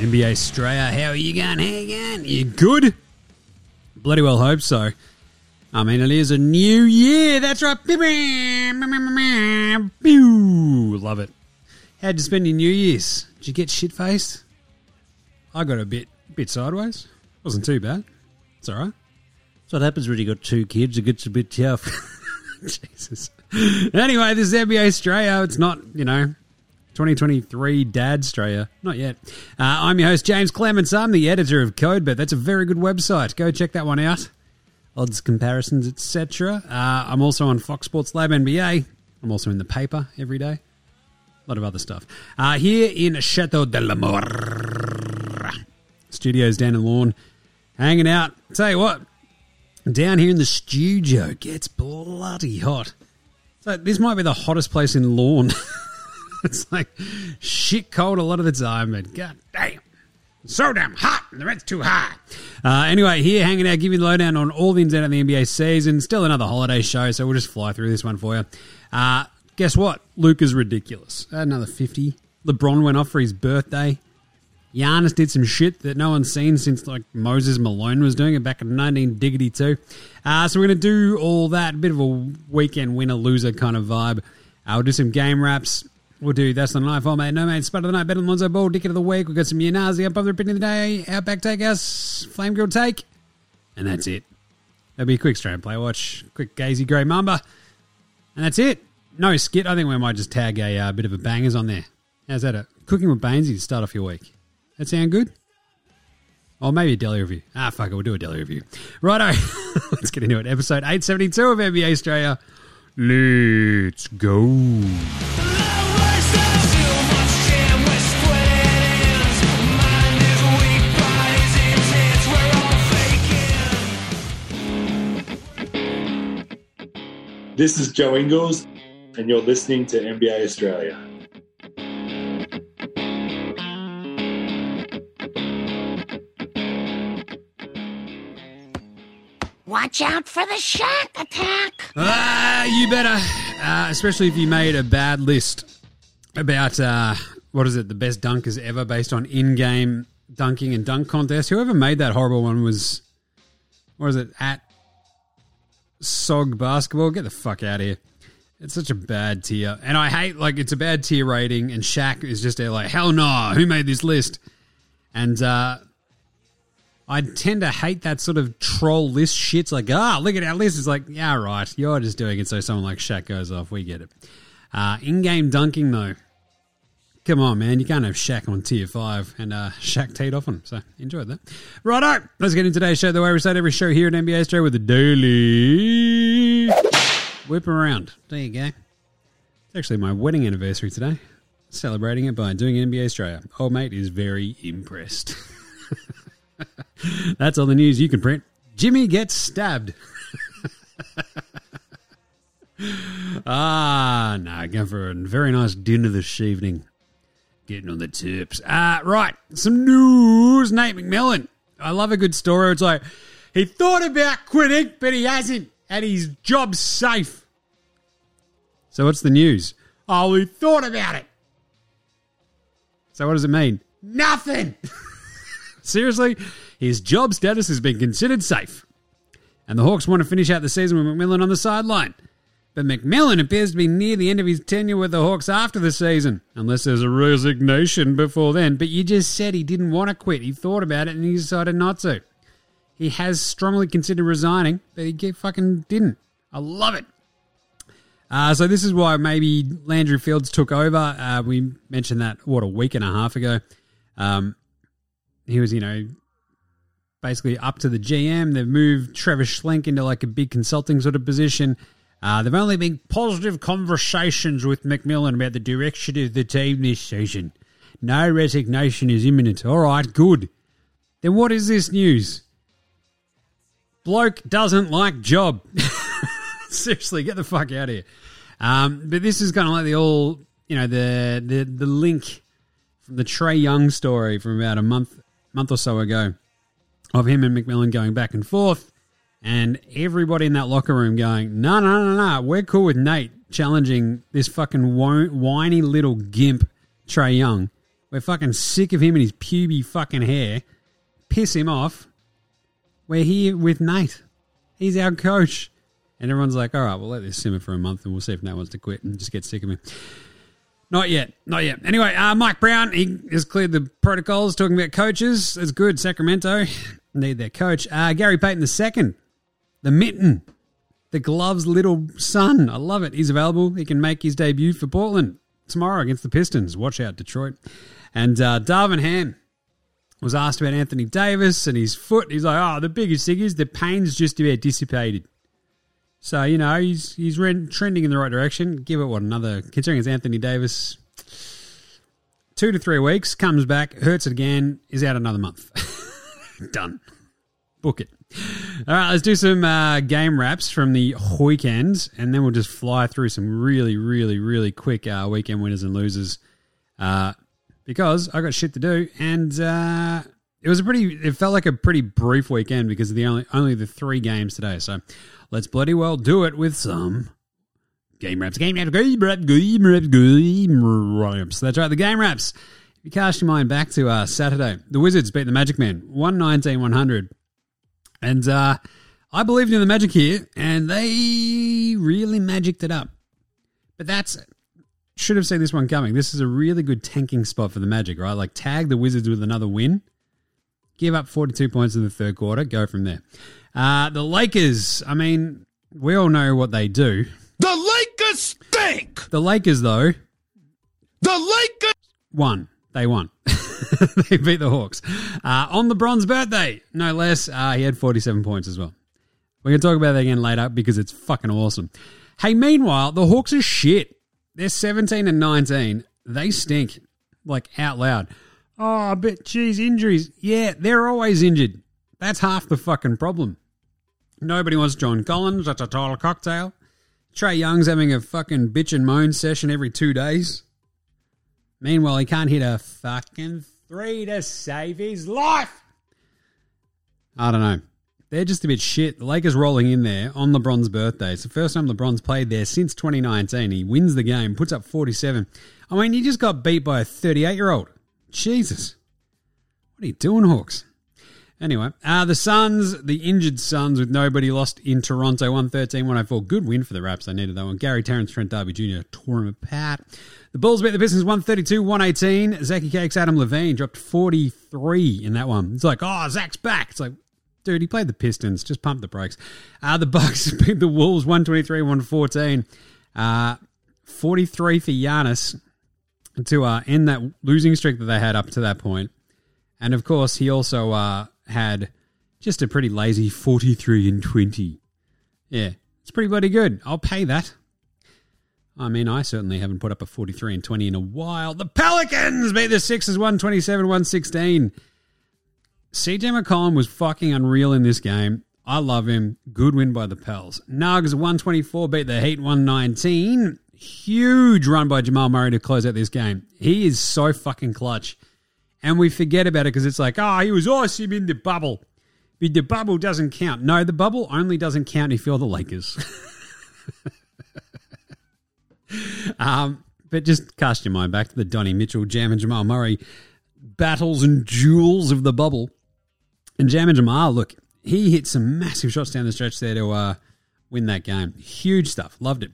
NBA Straya, how are you going? How you going? You good? Bloody well hope so. I mean, it is a new year. That's right. Love it. How'd you spend your New Year's? Did you get shit faced? I got a bit bit sideways. Wasn't too bad. It's all right. That's what happens when you got two kids. It gets a bit tough. Jesus. Anyway, this is NBA Straya. It's not, you know, 2023 Dad Australia. Not yet. Uh, I'm your host, James Clements. I'm the editor of CodeBet. That's a very good website. Go check that one out. Odds comparisons, etc. Uh, I'm also on Fox Sports Lab NBA. I'm also in the paper every day. A lot of other stuff. Uh, here in Chateau de l'Amour. Studios down in Lawn. Hanging out. Tell you what, down here in the studio gets bloody hot. So this might be the hottest place in Lawn. it's like shit cold a lot of the time, but god damn. So damn hot, and the rent's too high. Uh, anyway, here hanging out, giving the lowdown on all the ins and outs of the NBA season. Still another holiday show, so we'll just fly through this one for you. Uh, guess what? Luke is ridiculous. Another 50. LeBron went off for his birthday. Giannis did some shit that no one's seen since like Moses Malone was doing it back in 19 diggity two. Uh, so we're to do all that, bit of a weekend winner loser kind of vibe. Uh, we'll do some game wraps. We'll do That's the Night, mate. No, mate. Spud of the Night, than Lonzo Ball, Dick of the Week. We've got some Yanazi up on the opinion of the day, Outback Takehouse, Flame Grill Take. And that's it. That'll be a quick straight play watch, quick Gazy Grey Mamba. And that's it. No skit. I think we might just tag a uh, bit of a bangers on there. How's that? A cooking with Bainesy to start off your week. That sound good? Or maybe a deli review. Ah, fuck it, we'll do a deli review. Righto, let's get into it. Episode 872 of NBA Straya. Let's go. This is Joe Ingles, and you're listening to NBA Straya. Watch out for the shark attack. Ah, you better. Uh, especially if you made a bad list about, uh, what is it, the best dunkers ever based on in game dunking and dunk contest. Whoever made that horrible one was, what is it, at Sog Basketball? Get the fuck out of here. It's such a bad tier. And I hate, like, it's a bad tier rating, and Shaq is just there, like, hell no, who made this list? And, uh, I tend to hate that sort of troll list shit. It's like, ah, look at our list. It's like, yeah, right. You're just doing it so someone like Shaq goes off. We get it. Uh, in-game dunking, though. Come on, man. You can't have Shaq on tier five and uh, Shaq teed off him. So enjoy that. Righto. Let's get into today's show the way we start every show here at NBA Straya with the daily whip around. There you go. It's actually my wedding anniversary today. Celebrating it by doing NBA Straya. Old mate is very impressed. That's all the news you can print. Jimmy gets stabbed. ah, no, going for a very nice dinner this evening. Getting on the tips. Ah, right, some news. Nate McMillan. I love a good story. It's like he thought about quitting, but he hasn't, and his job's safe. So what's the news? Oh, he thought about it. So what does it mean? Nothing. Seriously, his job status has been considered safe. And the Hawks want to finish out the season with McMillan on the sideline. But McMillan appears to be near the end of his tenure with the Hawks after the season, unless there's a resignation before then. But you just said he didn't want to quit. He thought about it and he decided not to. He has strongly considered resigning, but he fucking didn't. I love it. Uh, so this is why maybe Landry Fields took over. Uh, we mentioned that what a week and a half ago. Um, he was, you know, basically up to the GM. They've moved Travis Schlenk into like a big consulting sort of position. Uh, there've only been positive conversations with McMillan about the direction of the team this season. No resignation is imminent. All right, good. Then what is this news? Bloke doesn't like job. Seriously, get the fuck out of here. Um, but this is kind of like the all, you know, the the the link from the Trae Young story from about a month month or so ago of him and McMillan going back and forth. And everybody in that locker room going, no, no, no, no, we're cool with Nate challenging this fucking whiny little gimp, Trae Young. We're fucking sick of him and his puby fucking hair. Piss him off. We're here with Nate. He's our coach. And everyone's like, all right, we'll let this simmer for a month and we'll see if Nate wants to quit and just get sick of him. Not yet. Not yet. Anyway, uh, Mike Brown, he has cleared the protocols talking about coaches. That's good. Sacramento need their coach. Uh, Gary Payton II, the mitten, the gloves little son. I love it. He's available. He can make his debut for Portland tomorrow against the Pistons. Watch out, Detroit. And uh, Darvin Ham was asked about Anthony Davis and his foot. He's like, oh, the biggest thing is the pain's just about dissipated. So, you know, he's he's re- trending in the right direction. Give it, what, another, considering it's Anthony Davis, two to three weeks, comes back, hurts it again, is out another month. Done. Book it. All right, let's do some uh, game wraps from the weekend, and then we'll just fly through some really, really, really quick uh, weekend winners and losers. Uh, because I got shit to do, and uh, it was a pretty. It felt like a pretty brief weekend because of the only only the three games today. So let's bloody well do it with some game wraps. Game wraps. Game wraps. Game wraps. Game wraps. That's right. The game wraps. If you cast your mind back to uh, Saturday, the Wizards beat the Magic Man 119 100. And uh, I believed in the Magic here, and they really magicked it up. But that's should have seen this one coming. This is a really good tanking spot for the Magic, right? Like tag the Wizards with another win, give up 42 points in the third quarter, go from there. Uh, the Lakers, I mean, we all know what they do. The Lakers stink! The Lakers, though, The Lakers! won. They won. they beat the Hawks. Uh, on LeBron's birthday, no less, uh, he had 47 points as well. We're going to talk about that again later because it's fucking awesome. Hey, meanwhile, the Hawks are shit. They're 17 and 19. They stink, like out loud. Oh, but geez, injuries. Yeah, they're always injured. That's half the fucking problem. Nobody wants John Collins. That's a total cocktail. Trae Young's having a fucking bitch and moan session every two days. Meanwhile, he can't hit a fucking three to save his life. I don't know. They're just a bit shit. The Lakers rolling in there on LeBron's birthday. It's the first time LeBron's played there since 2019. He wins the game, puts up 47. I mean, you just got beat by a 38 year old. Jesus. What are you doing, Hawks? Anyway, uh, the Suns, the injured Suns with nobody lost in Toronto, 113 104. Good win for the Raps. They needed that one. Gary Terrence, Trent Darby Jr. tore him apart. The Bulls beat the Pistons 132 118. Zachy Cakes, Adam Levine dropped 43 in that one. It's like, oh, Zach's back. It's like, dude, he played the Pistons. Just pump the brakes. Uh, the Bucks beat the Wolves 123 114. Uh, 43 for Giannis to uh, end that losing streak that they had up to that point. And of course, he also uh, had just a pretty lazy 43 and 20. Yeah, it's pretty bloody good. I'll pay that. I mean, I certainly haven't put up a 43 and 20 in a while. The Pelicans beat the Sixers 127 116. CJ McCollum was fucking unreal in this game. I love him. Good win by the Pels. Nugs 124 beat the Heat 119. Huge run by Jamal Murray to close out this game. He is so fucking clutch. And we forget about it because it's like, oh, he was awesome in the bubble. But the bubble doesn't count. No, the bubble only doesn't count if you're the Lakers. um, but just cast your mind back to the Donnie Mitchell, Jam, and Jamal Murray battles and duels of the bubble. And Jam and Jamal, look, he hit some massive shots down the stretch there to uh, win that game. Huge stuff. Loved it.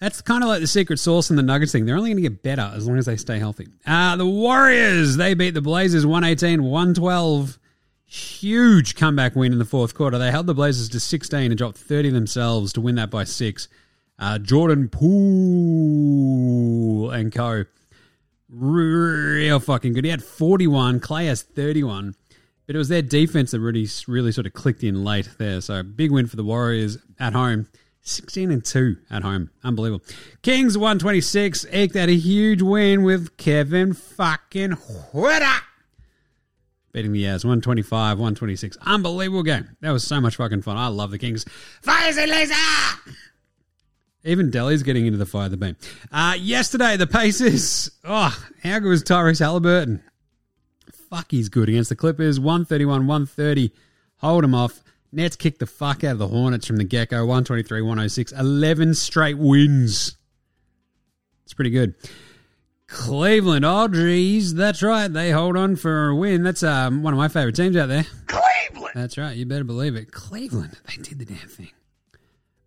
That's kind of like the secret sauce in the Nuggets thing. They're only going to get better as long as they stay healthy. Uh, the Warriors, they beat the Blazers 118 112. Huge comeback win in the fourth quarter. They held the Blazers to 16 and dropped 30 themselves to win that by six. Uh, Jordan Poole and co. Real fucking good. He had 41. Clay has 31. But it was their defense that really, really sort of clicked in late there. So big win for the Warriors at home. 16 and 2 at home. Unbelievable. Kings 126 eked out a huge win with Kevin fucking Huerter. Beating the Yaz 125, 126. Unbelievable game. That was so much fucking fun. I love the Kings. Fires and laser! Even Delhi's getting into the fire of the beam. Uh, yesterday, the Pacers. Oh, how good was Tyrese Halliburton? Fuck, he's good against the Clippers. 131, 130. Hold him off. Nets kicked the fuck out of the Hornets from the get go 123 106. 11 straight wins. It's pretty good. Cleveland, geez, that's right. They hold on for a win. That's um, one of my favorite teams out there. Cleveland! That's right. You better believe it. Cleveland, they did the damn thing.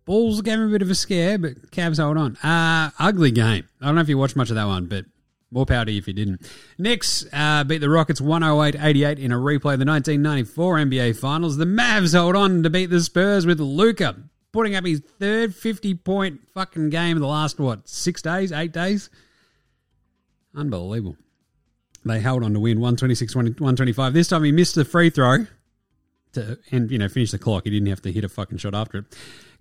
Bulls gave him a bit of a scare, but Cavs hold on. Uh, ugly game. I don't know if you watched much of that one, but more power to you if you didn't. Knicks uh, beat the Rockets 108 88 in a replay of the 1994 NBA Finals. The Mavs hold on to beat the Spurs with Luka putting up his third 50 point fucking game in the last, what, six days, eight days? Unbelievable. They held on to win 126 125. This time he missed the free throw to and you know finish the clock. He didn't have to hit a fucking shot after it.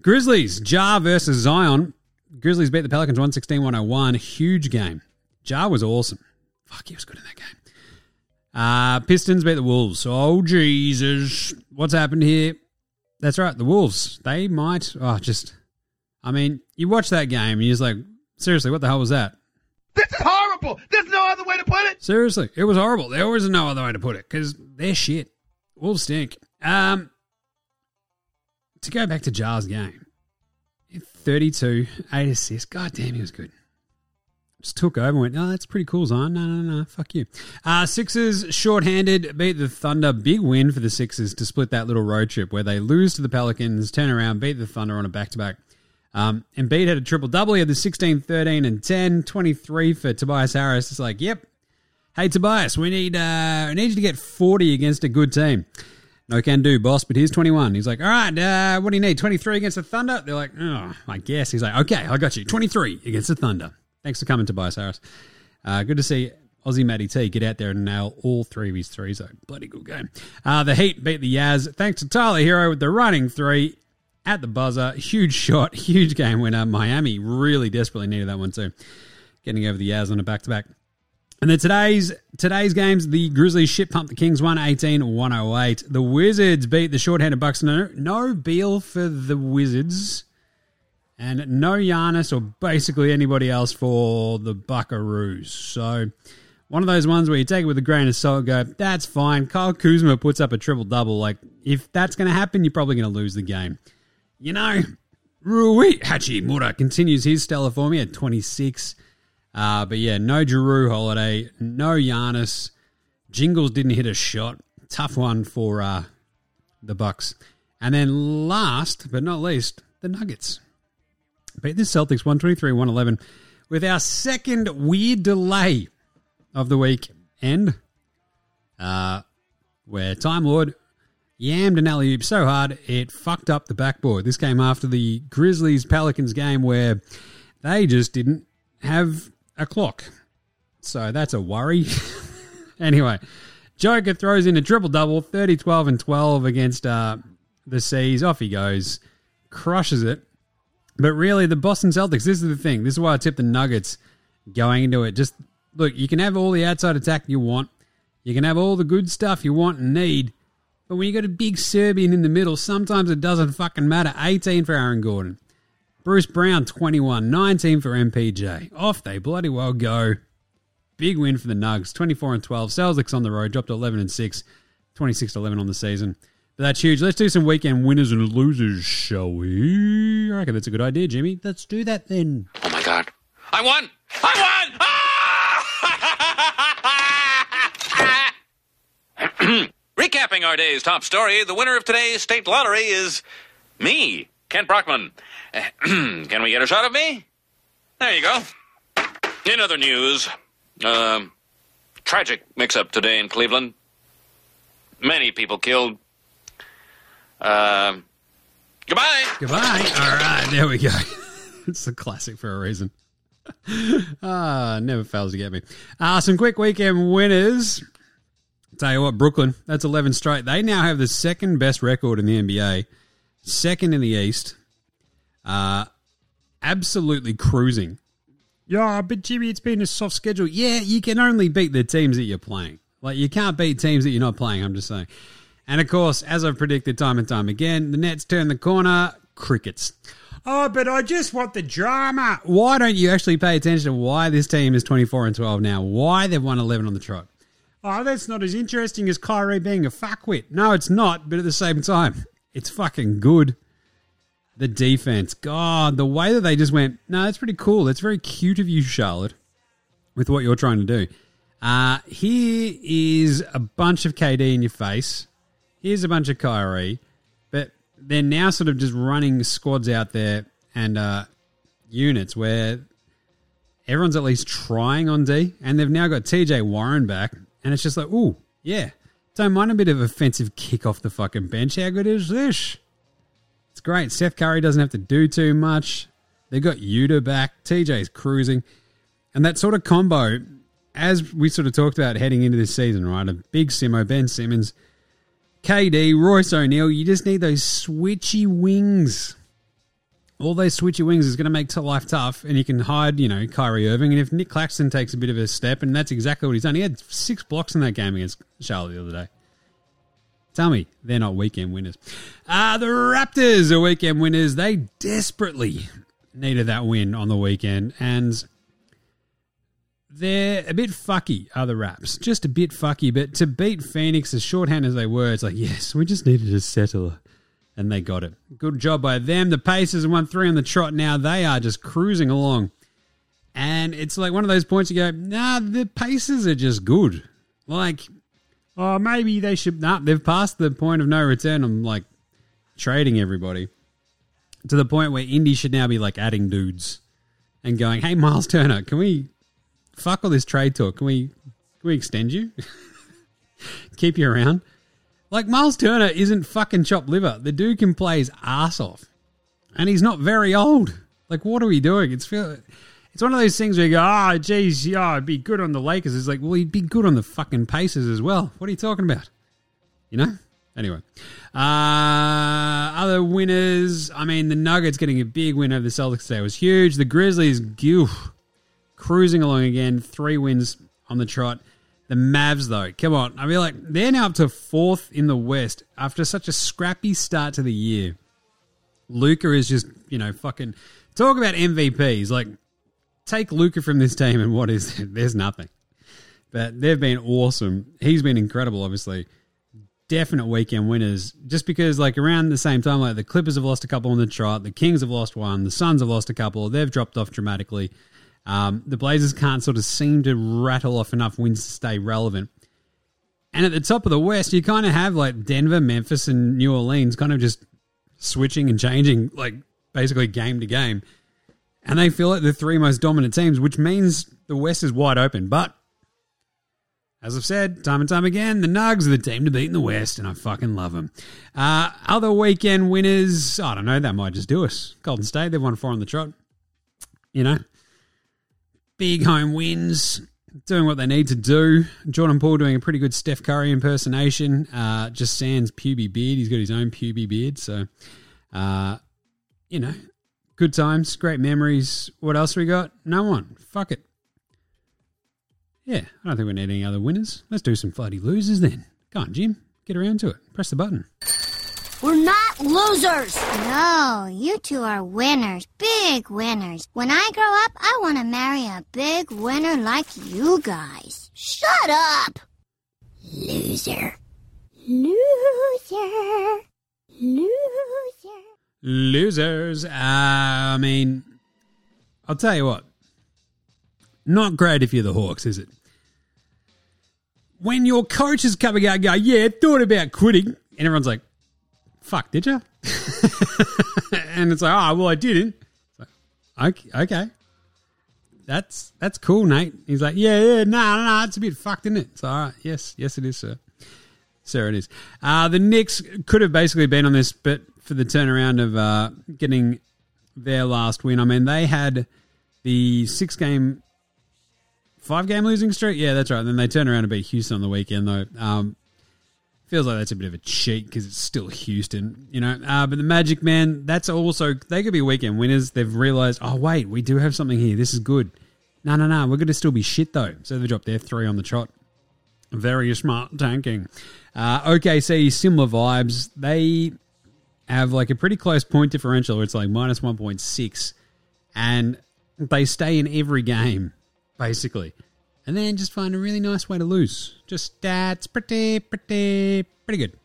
Grizzlies, Ja versus Zion. Grizzlies beat the Pelicans 116 101. Huge game. Ja was awesome. Fuck, he was good in that game. Uh, Pistons beat the Wolves. Oh, Jesus. What's happened here? That's right, the Wolves. They might. Oh, just. I mean, you watch that game and you're just like, seriously, what the hell was that? This is horrible! There's no other way to put it! Seriously, it was horrible. There was no other way to put it because they're shit. Wolves stink. Um, to go back to Ja's game, 32, 8 assists. God damn, he was good. Just took over and went, oh, that's pretty cool, Zion. No, no, no, fuck you. Uh, Sixers, shorthanded, beat the Thunder. Big win for the Sixers to split that little road trip where they lose to the Pelicans, turn around, beat the Thunder on a back to back. Um, Embiid had a triple double. He had the 16, 13, and 10, 23 for Tobias Harris. It's like, yep. Hey, Tobias, we need, uh, we need you to get 40 against a good team. No can do, boss, but here's 21. He's like, all right, uh, what do you need? 23 against the Thunder? They're like, oh, I guess. He's like, okay, I got you. 23 against the Thunder. Thanks for coming, Tobias Harris. Uh, good to see Aussie Matty T get out there and nail all three of his threes. So bloody good game. Uh, the Heat beat the Yaz. Thanks to Tyler Herro with the running three at the buzzer. Huge shot, huge game winner. Miami really desperately needed that one too. Getting over the Yaz on a back to back. And then today's today's games, the Grizzlies shit pumped the Kings 118-108. The Wizards beat the short-handed Bucks. No, no Beal for the Wizards. And no Giannis or basically anybody else for the Buckaroos. So one of those ones where you take it with a grain of salt go, that's fine. Kyle Kuzma puts up a triple-double. Like, if that's going to happen, you're probably going to lose the game. You know, Rui Hachimura continues his stellar form. He had 26. Uh, but yeah, no Jrue Holiday, no Giannis. Jingles didn't hit a shot. Tough one for uh, the Bucks. And then last but not least, the Nuggets. Beat the Celtics 123 111 with our second weird delay of the week end. Uh, where Time Lord yammed an alley oop so hard it fucked up the backboard. This came after the Grizzlies Pelicans game where they just didn't have a clock. So that's a worry. anyway, Joker throws in a triple double 30, 12, and 12 against uh, the Seas. Off he goes, crushes it. But really, the Boston Celtics, this is the thing. This is why I tip the Nuggets going into it. Just look, you can have all the outside attack you want, you can have all the good stuff you want and need. But when you got a big Serbian in the middle, sometimes it doesn't fucking matter. 18 for Aaron Gordon. Bruce Brown, 21. 19 for MPJ. Off they bloody well go. Big win for the Nugs. 24 and 12. Celtics on the road. Dropped 11 and 6. 26 to 11 on the season. But that's huge. Let's do some weekend winners and losers, shall we? I reckon that's a good idea, Jimmy. Let's do that then. Oh my god. I won! I won! Ah! Recapping our day's top story, the winner of today's state lottery is me, Kent Brockman. Can we get a shot of me? There you go. In other news, um, tragic mix-up today in Cleveland. Many people killed. Um, goodbye. Goodbye. All right, there we go. it's a classic for a reason. ah, never fails to get me. Uh, some quick weekend winners. Tell you what, Brooklyn, that's 11 straight. They now have the second best record in the NBA, second in the East. Uh, absolutely cruising. Yeah, but Jimmy, it's been a soft schedule. Yeah, you can only beat the teams that you're playing. Like, you can't beat teams that you're not playing, I'm just saying. And of course, as I've predicted time and time again, the Nets turn the corner, crickets. Oh, but I just want the drama. Why don't you actually pay attention to why this team is 24 and 12 now? Why they've won 11 on the trot? Oh, that's not as interesting as Kyrie being a fuckwit. No, it's not, but at the same time, it's fucking good. The defense, God, the way that they just went, no, that's pretty cool. That's very cute of you, Charlotte, with what you're trying to do. Uh, here is a bunch of KD in your face. Here's a bunch of Kyrie, but they're now sort of just running squads out there and uh, units where everyone's at least trying on D, and they've now got TJ Warren back, and it's just like, ooh, yeah, don't mind a bit of offensive kick off the fucking bench. How good is this? It's great. Seth Curry doesn't have to do too much. They've got Yuta back. TJ's cruising. And that sort of combo, as we sort of talked about heading into this season, right? A big Simo, Ben Simmons, KD, Royce O'Neale. You just need those switchy wings. All those switchy wings is going to make life tough, and you can hide, you know, Kyrie Irving. And if Nic Claxton takes a bit of a step, and that's exactly what he's done, he had six blocks in that game against Charlotte the other day. Tell me they're not weekend winners. Uh, the Raptors are weekend winners. They desperately needed that win on the weekend, and they're a bit fucky, are the Raps. Just a bit fucky, but to beat Phoenix as shorthand as they were, it's like, yes, we just needed to settle and they got it. Good job by them. The Pacers won three on the trot now. They are just cruising along. And it's like one of those points you go, nah, the Pacers are just good. Like, oh, maybe they should. Nah, they've passed the point of no return. I'm like trading everybody to the point where Indy should now be like adding dudes and going, hey, Miles Turner, can we fuck all this trade talk? Can we, can we extend you? Keep you around? Like Miles Turner isn't fucking chopped liver. The dude can play his ass off, and he's not very old. Like, what are we doing? It's feel, it's one of those things where you go, ah, oh, geez, yeah, I'd be good on the Lakers. It's like, well, he'd be good on the fucking Pacers as well. What are you talking about? You know. Anyway, uh, other winners. I mean, the Nuggets getting a big win over the Celtics today was huge. The Grizzlies, goof, cruising along again, three wins on the trot. The Mavs, though, come on. I mean, like they're now up to fourth in the West after such a scrappy start to the year. Luka is just, you know, fucking talk about MVPs. Like, take Luka from this team, and what is there? There's nothing. But they've been awesome. He's been incredible, obviously. Definite weekend winners. Just because, like, around the same time, like, the Clippers have lost a couple on the trot, the Kings have lost one, the Suns have lost a couple. They've dropped off dramatically. Um, the Blazers can't sort of seem to rattle off enough wins to stay relevant. And at the top of the West, you kind of have like Denver, Memphis, and New Orleans kind of just switching and changing, like basically game to game. And they feel like the three most dominant teams, which means the West is wide open. But as I've said time and time again, the Nugs are the team to beat in the West, and I fucking love them. Uh, other weekend winners, I don't know, that might just do us. Golden State, they've won four on the trot. You know, big home wins, doing what they need to do. Jordan Poole doing a pretty good Steph Curry impersonation. Uh, just sans puby beard. He's got his own puby beard. So, uh, you know, good times, great memories. What else we got? No one. Fuck it. Yeah, I don't think we need any other winners. Let's do some bloody losers then. Go on, Jim. Get around to it. Press the button. We're not losers. No, you two are winners. Big winners. When I grow up, I want to marry a big winner like you guys. Shut up. Loser. Loser. Loser. Losers. Uh, I mean, I'll tell you what. Not great if you're the Hawks, is it? When your coach is coming out and going, yeah, thought about quitting, and everyone's like, fuck, did you? and it's like, oh, well, I didn't. Like, okay, okay. That's that's cool, Nate. He's like, yeah, yeah, no, nah, no, nah, it's a bit fucked, isn't it? It's all right. Yes, yes, it is, sir. Sir, it is. Uh, the Knicks could have basically been on this, but for the turnaround of uh, getting their last win, I mean, they had the six game, five game losing streak. Yeah, that's right. And then they turn around and beat Houston on the weekend, though. Um, Feels like that's a bit of a cheat because it's still Houston, you know. Uh, but the Magic, man, that's also they could be weekend winners. They've realized, oh wait, we do have something here. This is good. No, no, no, we're going to still be shit though. So they dropped their three on the trot. Very smart tanking. Uh, OKC, similar vibes. They have like a pretty close point differential. Where it's like minus one point six, and they stay in every game basically and then just find a really nice way to lose. Just that's pretty, pretty, pretty good.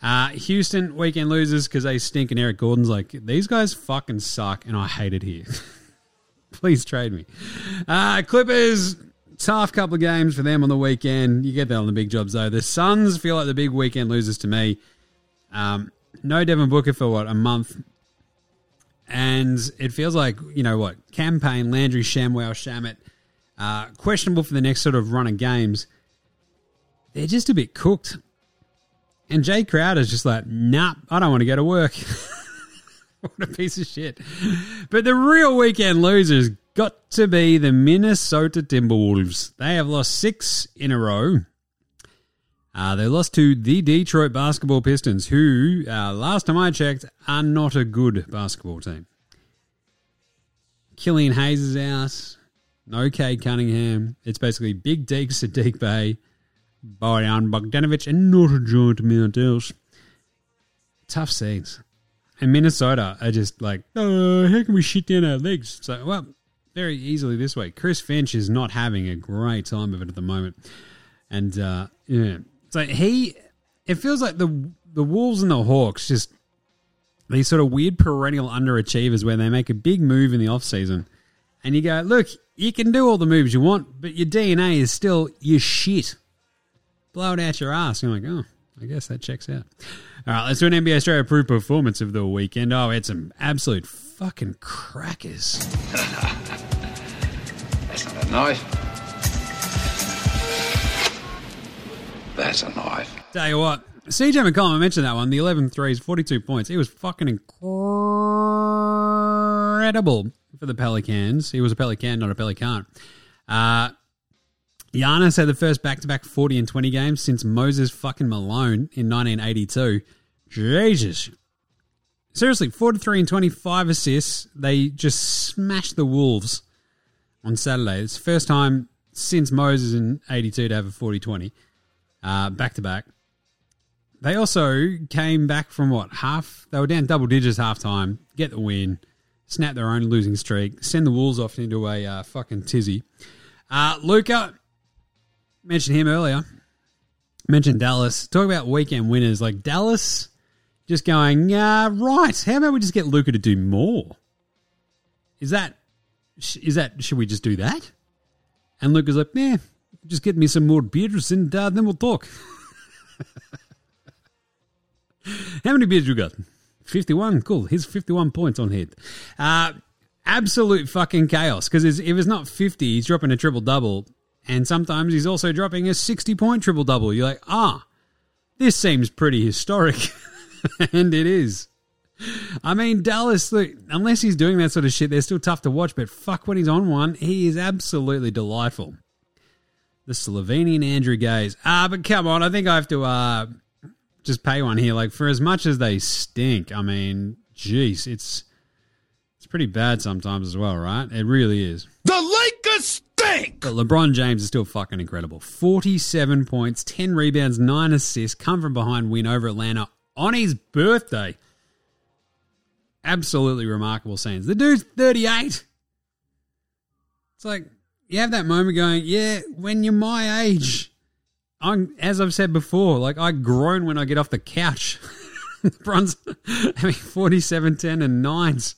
Uh, Houston weekend losers because they stink, and Eric Gordon's like, these guys fucking suck, and I hate it here. Please trade me. Uh, Clippers, tough couple of games for them on the weekend. You get that on the big jobs though. The Suns feel like the big weekend losers to me. Um, no Devin Booker for what a month, and it feels like you know what campaign Landry Shamwell Shamit uh, questionable for the next sort of run of games. They're just a bit cooked. And Jae Crowder's just like, nah, I don't want to go to work. what a piece of shit. But the real weekend losers got to be the Minnesota Timberwolves. They have lost six in a row. Uh, they lost to the Detroit Basketball Pistons, who, uh, last time I checked, are not a good basketball team. Killian Hayes is out. No Cade Cunningham. It's basically Big Deke, Saddiq Bey, Bojan Bogdanovic, and not a joint amount else. Tough scenes. And Minnesota are just like, oh, how can we shit down our legs? So, well, very easily this way. Chris Finch is not having a great time of it at the moment. And, uh, yeah. So he, it feels like the the Wolves and the Hawks just these sort of weird perennial underachievers where they make a big move in the off season, and you go, look, you can do all the moves you want, but your DNA is still your shit. Blow it out your ass. You're like, oh, I guess that checks out. All right, let's do an NBA Straya approved performance of the weekend. Oh, we had some absolute fucking crackers. That's not a knife. That's a knife. Tell you what, CJ McCollum, I mentioned that one, the 11 threes, 42 points. He was fucking incredible for the Pelicans. He was a Pelican, not a Pelican. Uh, Giannis had the first back-to-back 40 and 20 games since Moses fucking Malone in 1982. Jesus. Seriously, 43 and 25 assists. They just smashed the Wolves on Saturday. It's the first time since Moses in 82 to have a 40-20 uh, back-to-back. They also came back from what half? They were down double digits half time, get the win, snap their own losing streak, send the Wolves off into a uh, fucking tizzy. Uh, Luka, mentioned him earlier. Mentioned Dallas. Talk about weekend winners. Like Dallas just going, uh, right, how about we just get Luka to do more? Is that, is that, should we just do that? And Luka's like, yeah, just get me some more beers and uh, then we'll talk. How many beers you got? 51. Cool. Here's 51 points on head. Uh, absolute fucking chaos because if it's not 50, he's dropping a triple double. And sometimes he's also dropping a 60 point triple double. You're like, ah, this seems pretty historic. and it is. I mean, Dallas, look, unless he's doing that sort of shit, they're still tough to watch. But fuck, when he's on one, he is absolutely delightful. The Slovenian Andrew Gaze. Ah, but come on, I think I have to uh, just pay one here. Like for as much as they stink, I mean, jeez, it's it's pretty bad sometimes as well, right? It really is. The Lakers stink! But LeBron James is still fucking incredible. 47 points, 10 rebounds, 9 assists, come from behind win over Atlanta on his birthday. Absolutely remarkable scenes. The dude's 38. It's like, you have that moment going, yeah, when you're my age, I'm, as I've said before, like I groan when I get off the couch. Bronze having 47, 10, and 9s.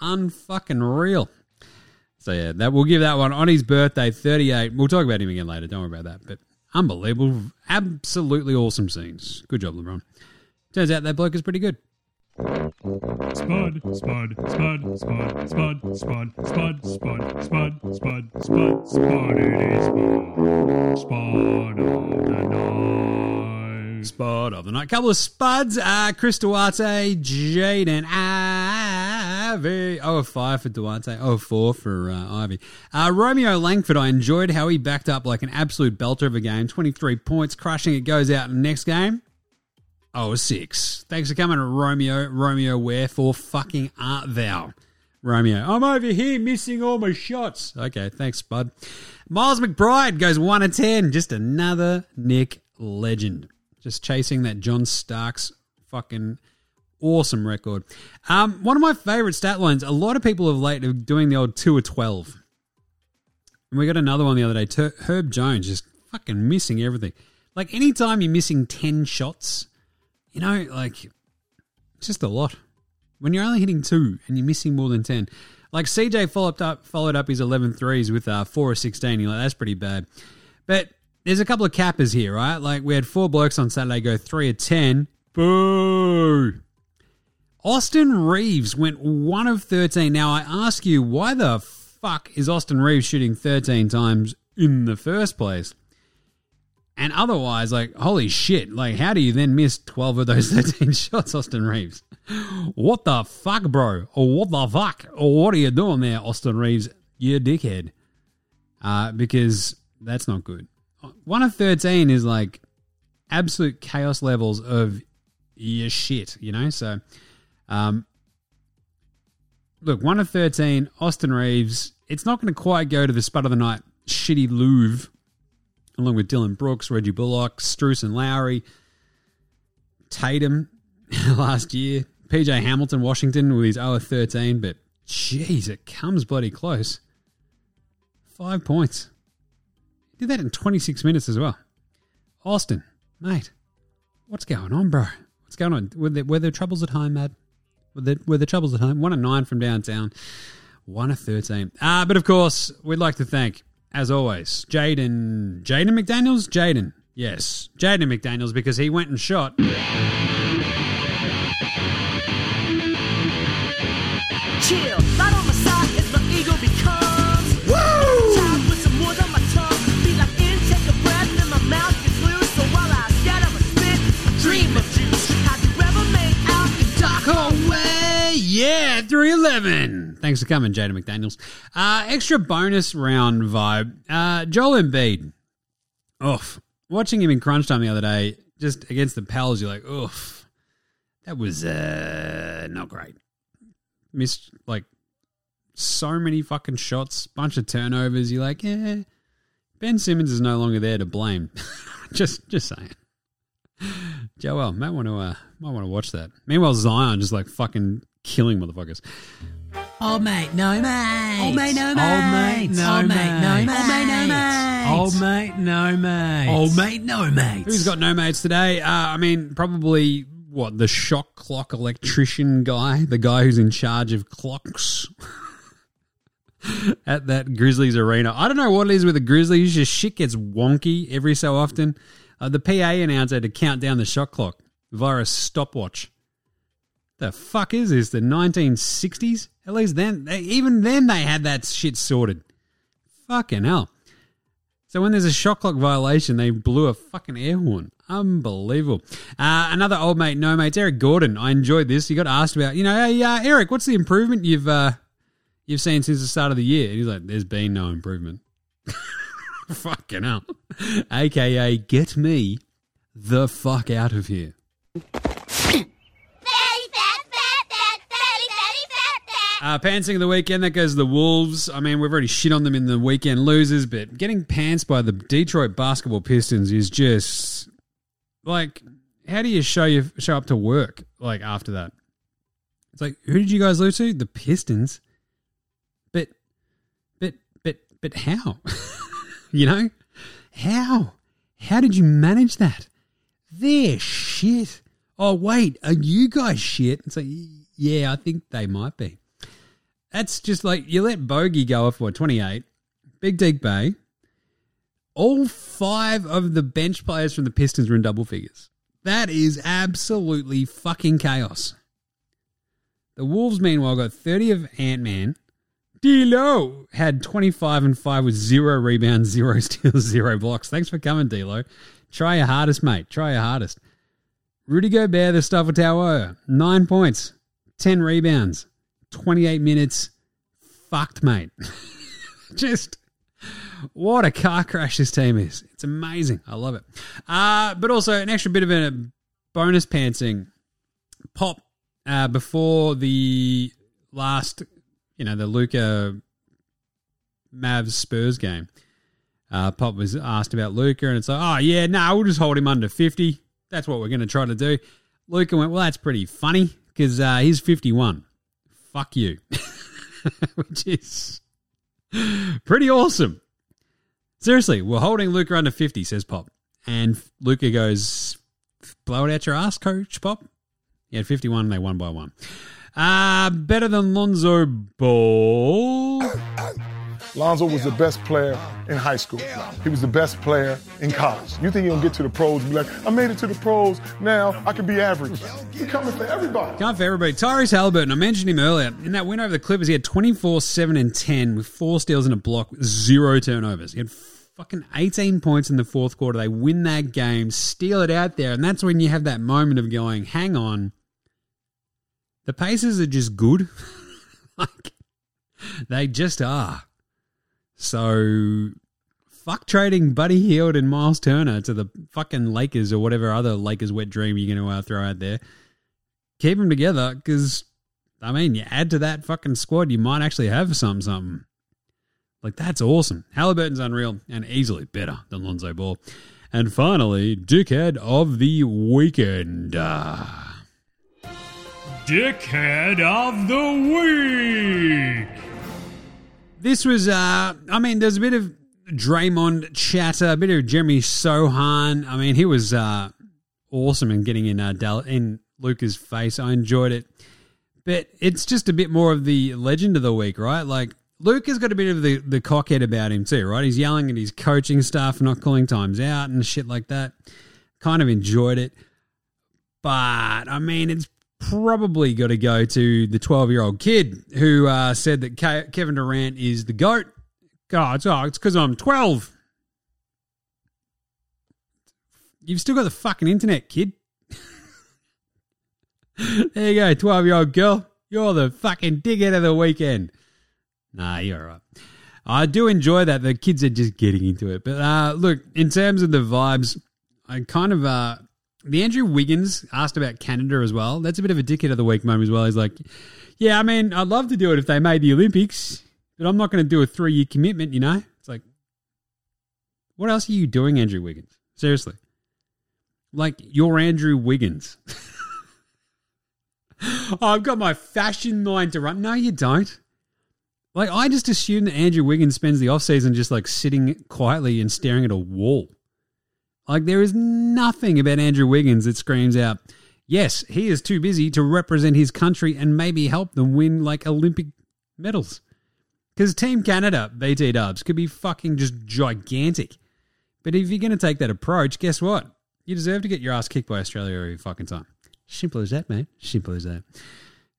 Unfucking real. So yeah, that we'll give that one on his birthday, 38. We'll talk about him again later. Don't worry about that. But unbelievable. Absolutely awesome scenes. Good job, LeBron. Turns out that bloke is pretty good. Spud, spud, spud, spud, spud, spud, spud, spud, spud, spud, spud, spud, spud, spud, of the night. Spud of the night. Couple of spuds. Uh, Chris Duarte, Jaden Ivey. Oh, five for Duarte. Oh, four for uh, Ivy. Uh, Romeo Langford, I enjoyed how he backed up like an absolute belter of a game. 23 points, crushing it, goes out in next game. Oh, six. Thanks for coming, Romeo. Romeo, wherefore fucking art thou? Romeo, I'm over here missing all my shots. Okay, thanks, bud. Miles McBride goes 1 to 10. Just another Nick legend. Just chasing that John Starks fucking awesome record. Um, one of my favorite stat lines, a lot of people of late are doing the old 2 of 12. And we got another one the other day. Herb Jones just fucking missing everything. Like anytime you're missing 10 shots You know, like, it's just a lot. When you're only hitting two and you're missing more than 10. Like, CJ followed up, followed up his 11 threes with uh, 4 or 16. You're like, that's pretty bad. But there's a couple of cappers here, right? Like, we had four blokes on Saturday go 3 of 10. Boo! Austin Reaves went 1 of 13. Now, I ask you, why the fuck is Austin Reaves shooting 13 times in the first place? And otherwise, like, holy shit, like, how do you then miss 12 of those 13 shots, Austin Reaves? What the fuck, bro? Or what the fuck? Or what are you doing there, Austin Reaves? You dickhead. Uh, because that's not good. One of 13 is like absolute chaos levels of your shit, you know? So, um, look, one of 13, Austin Reaves. It's not going to quite go to the spud of the night shitty Louvre, along with Dillon Brooks, Reggie Bullock, Struce and Lowry, Tatum last year, PJ Hamilton, Washington with his 0 13, but jeez, it comes bloody close. Five points. Did that in 26 minutes as well. Austin, mate, what's going on, bro? What's going on? Were there, were there troubles at home, Mad? Were there, were there troubles at home? One of nine from downtown, one of 13. Ah, but of course, we'd like to thank, as always, Jaden. Jaden McDaniels? Jaden. Yes, Jaden McDaniels, because he went and shot. 11. Thanks for coming, Jada McDaniels. Uh, extra bonus round vibe. Uh, Joel Embiid. Oof. Watching him in crunch time the other day, just against the Pels, you're like, oof. That was uh, not great. Missed like so many fucking shots, bunch of turnovers. You're like, yeah, Ben Simmons is no longer there to blame. just, just saying. Joel might want to, uh, might want to watch that. Meanwhile, Zion just like fucking killing motherfuckers. Oh mate, no mate. Old mate, no Old mate, mate. Old mate, mate, no no mate. Old mate, no mate. Old mate, no mate. Old mate, no mate. Who's got no mates today? Uh, I mean, probably what the shot clock electrician guy, the guy who's in charge of clocks at that Grizzlies arena. I don't know what it is with the Grizzlies. Just shit gets wonky every so often. Uh, the PA announcer had to count down the shot clock via a stopwatch. The fuck is this? The 1960s? At least then, even then they had that shit sorted. Fucking hell. So when there's a shot clock violation, they blew a fucking air horn. Unbelievable. Uh, another old mate, no mates, Eric Gordon. I enjoyed this. He got asked about, you know, hey uh, Eric, what's the improvement you've uh, you've seen since the start of the year? And he's like, there's been no improvement. fucking hell. AKA, get me the fuck out of here. Uh, pantsing of the weekend, that goes to the Wolves. I mean, we've already shit on them in the weekend losers, but getting pants by the Detroit basketball Pistons is just like, how do you show you show up to work like after that? It's like, who did you guys lose to? The Pistons. But, but, but, but how? you know, how? How did you manage that? They're shit. Oh wait, are you guys shit? It's like, yeah, I think they might be. That's just like you let Bogey go off what twenty eight, Big Deek Bay. All five of the bench players from the Pistons were in double figures. That is absolutely fucking chaos. The Wolves, meanwhile, got 30 of Ant Man. D'Lo had 25 and 5 with zero rebounds, zero steals, zero blocks. Thanks for coming, D'Lo. Try your hardest, mate. Try your hardest. Rudy Gobert, the Stifle Tower, 9 points, 10 rebounds, 28 minutes. Fucked, mate. Just what a car crash this team is. It's amazing. I love it. Uh, but also, an extra bit of a bonus pantsing. Pop uh, before the last, you know, the Luka Mavs Spurs game. Uh, Pop was asked about Luka, and it's like, oh, yeah, no, nah, we'll just hold him under 50. That's what we're going to try to do. Luka went, well, that's pretty funny because uh, he's 51. Fuck you. Which is pretty awesome. Seriously, we're holding Luka under 50, says Pop. And Luka goes, blow it out your ass, Coach Pop. He had 51 and they won by one. Uh, better than Lonzo Ball. Lonzo was the best player in high school. He was the best player in college. You think he'll get to the pros and be like, I made it to the pros, now I can be average. He's coming for everybody. Can't for everybody. Tyrese Halliburton, I mentioned him earlier. In that win over the Clippers, he had 24, 7, and 10 with four steals and a block, zero turnovers. He had fucking 18 points in the fourth quarter. They win that game, steal it out there, and that's when you have that moment of going, hang on. The Pacers are just good. like, they just are. So, fuck trading Buddy Hield and Miles Turner to the fucking Lakers or whatever other Lakers wet dream you're going to uh, throw out there. Keep them together because, I mean, you add to that fucking squad, you might actually have something, something. Like, that's awesome. Halliburton's unreal and easily better than Lonzo Ball. And finally, dickhead of the weekend. Dickhead of the week. This was, uh, I mean, there's a bit of Draymond chatter, a bit of Jeremy Sochan. I mean, he was uh, awesome in getting in uh, Dal- in Luka's face. I enjoyed it, but it's just a bit more of the legend of the week, right? Like Luka's got a bit of the the cockhead about him too, right? He's yelling at his coaching staff for not calling times out and shit like that. Kind of enjoyed it, but I mean, it's probably got to go to the 12 year old kid who uh, said that Ke- Kevin Durant is the GOAT. God, it's, oh, it's because I'm 12. You've still got the fucking internet, kid. there you go, 12 year old girl. You're the fucking dickhead of the weekend. Nah, you're right. I do enjoy that. The kids are just getting into it. But uh, look, in terms of the vibes, I kind of. Uh, the Andrew Wiggins asked about Canada as well. That's a bit of a dickhead of the week moment as well. He's like, yeah, I mean, I'd love to do it if they made the Olympics, but I'm not going to do a three year commitment, you know? It's like, what else are you doing, Andrew Wiggins? Seriously. Like, you're Andrew Wiggins. oh, I've got my fashion line to run. No, you don't. Like, I just assume that Andrew Wiggins spends the off season just like sitting quietly and staring at a wall. Like, there is nothing about Andrew Wiggins that screams out, yes, he is too busy to represent his country and maybe help them win like Olympic medals. Because Team Canada, BT dubs, could be fucking just gigantic. But if you're going to take that approach, guess what? You deserve to get your ass kicked by Australia every fucking time. Simple as that, mate. Simple as that.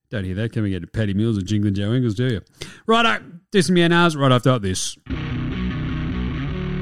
Don't hear that coming out of Paddy Mills or Jingling Joe Ingles, do you? Righto, do some NRs right after this.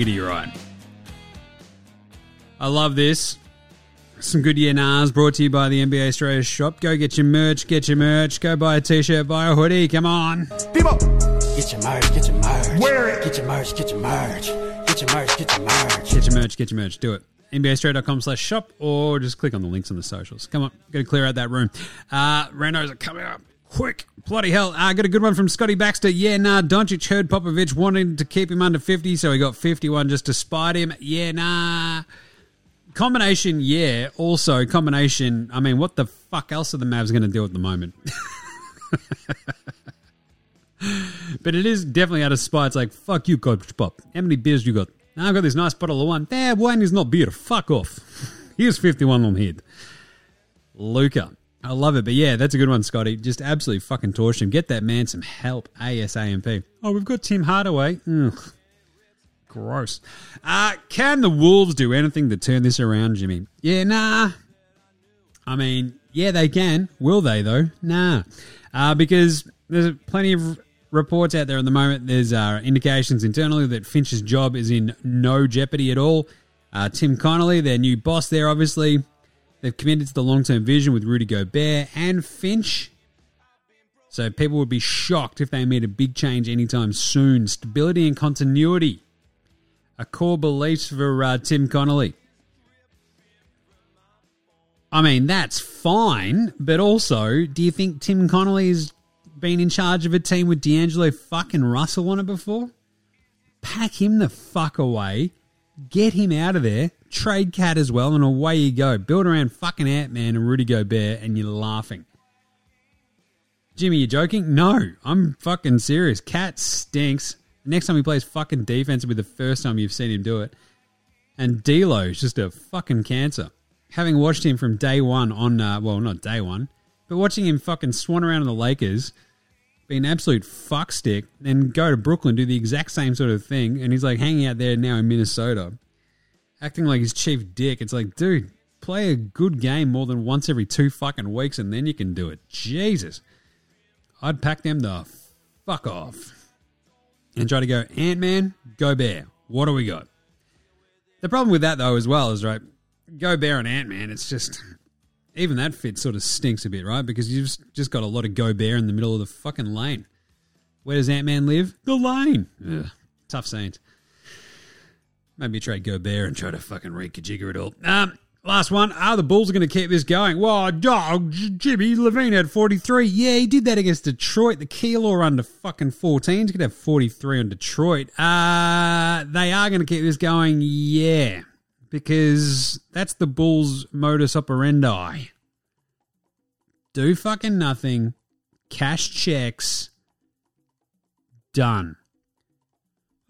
Riggedy right. I love this. Some good YNRs brought to you by the NBA Straya shop. Go get your merch, get your merch. Go buy a t-shirt, buy a hoodie. Come on. People, get your merch, get your merch. Wear it. Get your merch, get your merch. Get your merch, get your merch. Get your merch, get your merch. Do it. NBAstraya.com slash shop or just click on the links on the socials. Come on, got to clear out that room. Uh, randos are coming up quick. Bloody hell. I uh, got a good one from Scotty Baxter. Yeah, nah, Doncic heard Popovich wanted to keep him under 50, so he got 51 just to spite him. Yeah, nah. Combination, yeah. Also, combination, I mean, what the fuck else are the Mavs going to do at the moment? but it is definitely out of spite. It's like, fuck you, Coach Pop. How many beers you got? Now I've got this nice bottle of wine. That wine is not beer. Fuck off. Here's 51 on head. Luka. I love it. But yeah, that's a good one, Scotty. Just absolutely fucking torch him. Get that man some help. ASAMP. Oh, we've got Tim Hardaway. Ugh. Gross. Uh, can the Wolves do anything to turn this around, Jimmy? Yeah, nah. I mean, yeah, they can. Will they, though? Nah. Uh, because there's plenty of reports out there at the moment. There's uh, indications internally that Finch's job is in no jeopardy at all. Uh, Tim Connolly, their new boss there, obviously, they've committed to the long term vision with Rudy Gobert and Finch. So people would be shocked if they made a big change anytime soon. Stability and continuity a core beliefs for uh, Tim Connolly. I mean, that's fine, but also, do you think Tim Connolly's been in charge of a team with D'Angelo fucking Russell on it before? Pack him the fuck away, get him out of there, trade Cat as well, and away you go. Build around fucking Ant Man and Rudy Gobert, and you're laughing. Jimmy, you're joking? No, I'm fucking serious. Cat stinks. Next time he plays fucking defense will be the first time you've seen him do it. And D'Lo is just a fucking cancer. Having watched him from day one on, uh, well, not day one, but watching him fucking swan around on the Lakers, be an absolute fuckstick, then go to Brooklyn, do the exact same sort of thing, and he's like hanging out there now in Minnesota, acting like his chief dick. It's like, dude, play a good game more than once every two fucking weeks, and then you can do it. Jesus. I'd pack them the fuck off. And try to go, Ant Man, Gobert. What do we got? The problem with that, though, as well, is, right, Gobert and Ant Man, it's just. Even that fit sort of stinks a bit, right? Because you've just got a lot of Gobert in the middle of the fucking lane. Where does Ant Man live? The lane. Ugh, tough scenes. Maybe you trade Gobert and try to fucking re-kajigger it all. Um, last one. Are the Bulls going to keep this going? Well, dog, Jimmy LaVine had 43. Yeah, he did that against Detroit. The Keeler under fucking 14. He's going to have 43 on Detroit. Uh, they are going to keep this going. Yeah because that's the Bulls' modus operandi. Do fucking nothing, cash checks, done.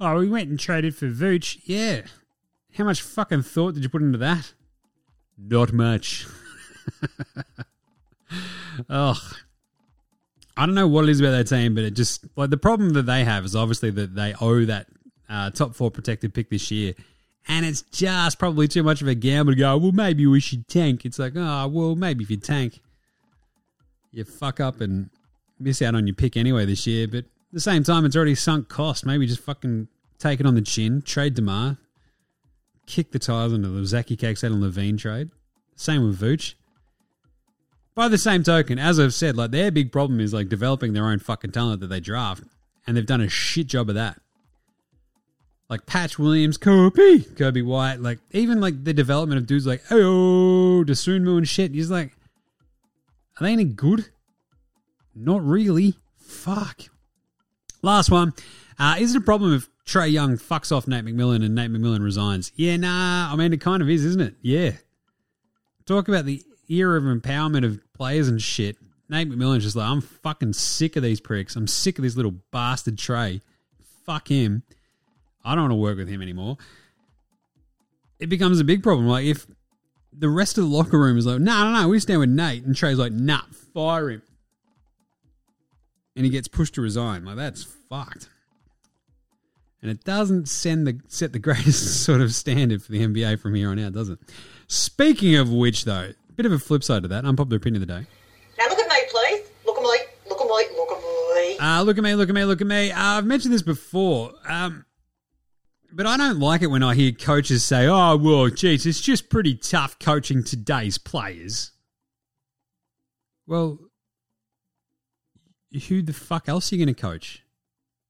Oh, we went and traded for Vooch. Yeah. How much fucking thought did you put into that? Not much. Ugh. I don't know what it is about that team, but it just like the problem that they have is obviously that they owe that uh, top four protected pick this year and it's just probably too much of a gamble to go, well, maybe we should tank. It's like, oh, well, maybe if you tank, you fuck up and miss out on your pick anyway this year. But at the same time, it's already sunk cost. Maybe just fucking take it on the chin, trade DeMar, kick the tires into the Zaki Cakes and LaVine trade. Same with Vooch. By the same token, as I've said, like their big problem is like developing their own fucking talent that they draft, and they've done a shit job of that like Patch Williams, Coby, Coby White, like even like the development of dudes like oh Desunmu and shit. He's like, are they any good? Not really. Fuck. Last one. Uh, is it a problem if Trae Young fucks off Nate McMillan and Nate McMillan resigns? Yeah, nah. I mean, it kind of is, isn't it? Yeah. Talk about the era of empowerment of players and shit. Nate McMillan's just like, I'm fucking sick of these pricks. I'm sick of this little bastard Trae. Fuck him. I don't want to work with him anymore. It becomes a big problem. Like if the rest of the locker room is like, no, no, no, we stand with Nate, and Trae's like, nah, fire him, and he gets pushed to resign. Like that's fucked. And it doesn't send the set the greatest sort of standard for the NBA from here on out, does it? Speaking of which, though, a bit of a flip side to that, unpopular opinion of the day. Now look at me, please. Look at me. Look at me. Look at me. Uh, look at me, look at me, look at me. Uh, I've mentioned this before. Um, but I don't like it when I hear coaches say, oh, well, geez, it's just pretty tough coaching today's players. Well, who the fuck else are you going to coach?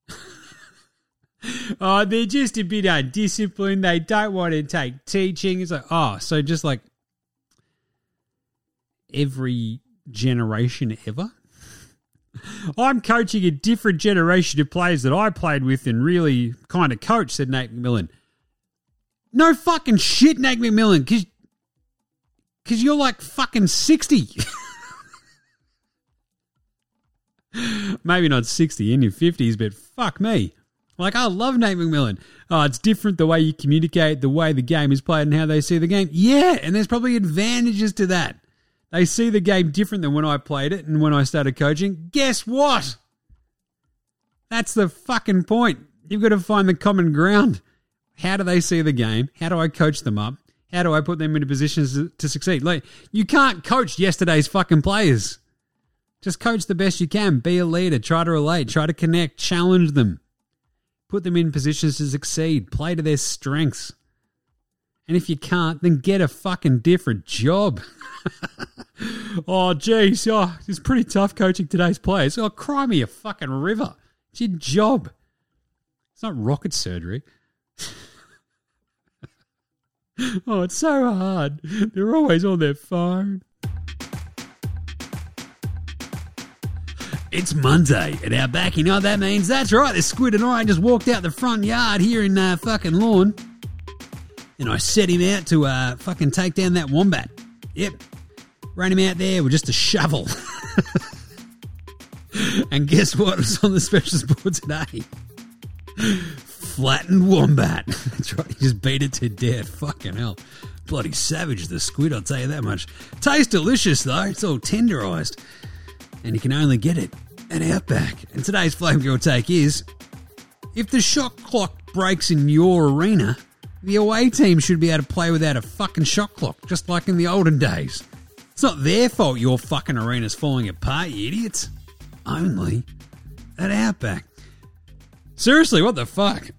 oh, they're just a bit undisciplined. They don't want to take teaching. It's like, oh, so just like every generation ever? I'm coaching a different generation of players that I played with and really kind of coached, said Nate McMillan. No fucking shit, Nate McMillan, because you're like fucking 60. Maybe not 60 in your 50s, but fuck me. Like, I love Nate McMillan. Oh, it's different the way you communicate, the way the game is played, and how they see the game. Yeah, and there's probably advantages to that. They see the game different than when I played it and when I started coaching. Guess what? That's the fucking point. You've got to find the common ground. How do they see the game? How do I coach them up? How do I put them into positions to, succeed? Like, you can't coach yesterday's fucking players. Just coach the best you can. Be a leader. Try to relate. Try to connect. Challenge them. Put them in positions to succeed. Play to their strengths. And if you can't, then get a fucking different job. oh, geez. Oh, it's pretty tough coaching today's players. Oh, cry me a fucking river. It's your job. It's not rocket surgery. Oh, it's so hard. They're always on their phone. It's Monday at our back. You know what that means? That's right. The squid and I just walked out the front yard here in uh, fucking lawn, and I set him out to uh, fucking take down that wombat. Yep, ran him out there with just a shovel. and guess what was on the specials board today? Flattened wombat. That's right. He just beat it to death. Fucking hell. Bloody savage, the squid, I'll tell you that much. Tastes delicious, though. It's all tenderised. And you can only get it at Outback. And today's Flame Girl take is if the shot clock breaks in your arena, the away team should be able to play without a fucking shot clock, just like in the olden days. It's not their fault your fucking arena's falling apart, you idiots. Only at Outback. Seriously, what the fuck?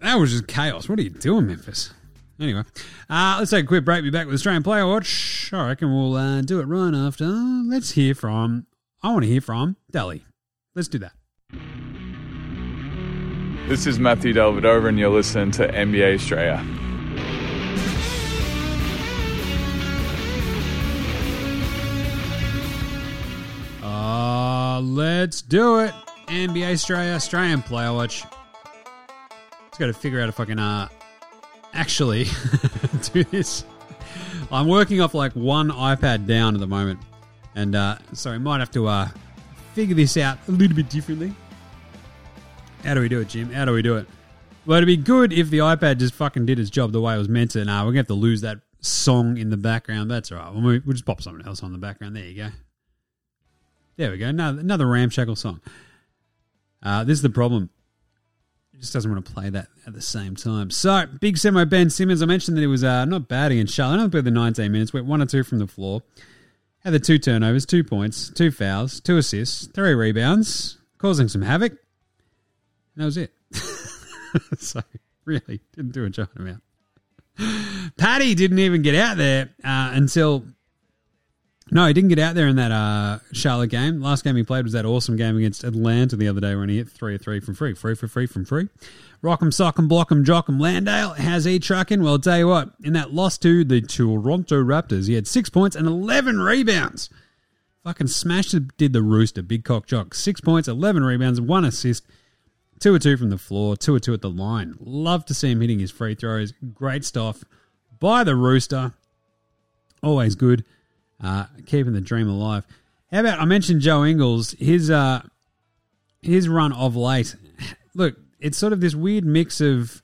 That was just chaos. What are you doing, Memphis? Anyway, uh, let's take a quick break. Be back with Australian Player Watch. I reckon we'll uh, do it right after. Let's hear from. I want to hear from Delly. Let's do that. This is Matthew Dellavedova, and you're listening to NBA Straya. Uh, let's do it. NBA Straya, Australian Player Watch. Just got to figure out if I can uh, actually do this. I'm working off like one iPad down at the moment, and uh, so we might have to uh, figure this out a little bit differently. How do we do it, Jim? How do we do it? Well, it'd be good if the iPad just fucking did its job the way it was meant to. Now we're gonna have to lose that song in the background. That's all right. We'll, we'll just pop something else on the background. There you go. There we go. Another, another ramshackle song. Uh, this is the problem. It just doesn't want to play that at the same time. So, big semi Ben Simmons. I mentioned that he was uh, not bad against Charlotte. Only played the 19 minutes. Went one or two from the floor. Had the two turnovers, two points, two fouls, two assists, three rebounds, causing some havoc. And that was it. so, really, didn't do a giant amount. Paddy didn't even get out there uh, until no, he didn't get out there in that uh, Charlotte game. Last game he played was that awesome game against Atlanta the other day when he hit three or three from free. Free for free from free. Rock 'em, sock 'em, block 'em, jock 'em. Landale, how's he trucking? Well, I'll tell you what, in that loss to the Toronto Raptors, he had six points and 11 rebounds. Fucking smashed it, did the Rooster, big cock jock. Six points, 11 rebounds, one assist, two or two from the floor, two or two at the line. Love to see him hitting his free throws. Great stuff by the Rooster. Always good. Uh, keeping the dream alive. How about I mentioned Joe Ingles? His uh, his run of late. Look, it's sort of this weird mix of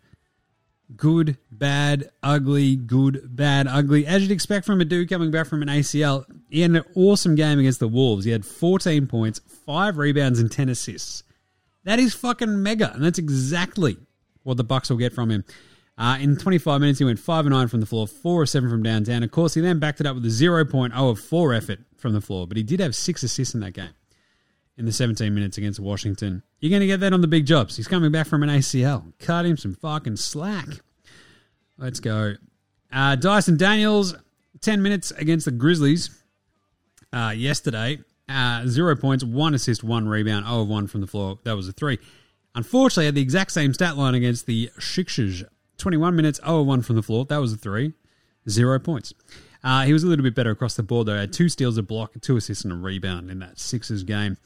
good, bad, ugly, good, bad, ugly. As you'd expect from a dude coming back from an ACL, he had an awesome game against the Wolves. He had 14 points, five rebounds, and 10 assists. That is fucking mega, and that's exactly what the Bucks will get from him. Uh, in 25 minutes, he went 5 9 from the floor, 4 or 7 from downtown. Of course, he then backed it up with a 0.0 of 4 effort from the floor, but he did have 6 assists in that game in the 17 minutes against Washington. You're going to get that on the big jobs. He's coming back from an ACL. Cut him some fucking slack. Let's go. Uh, Dyson Daniels, 10 minutes against the Grizzlies uh, yesterday. Uh, zero points, one assist, one rebound, 0 of 1 from the floor. That was a 3. Unfortunately, had the exact same stat line against the Sixers. 21 minutes, 0 1 from the floor. That was a 3. Zero points. Uh, he was a little bit better across the board, though. Had two steals, a block, two assists, and a rebound in that Sixers game.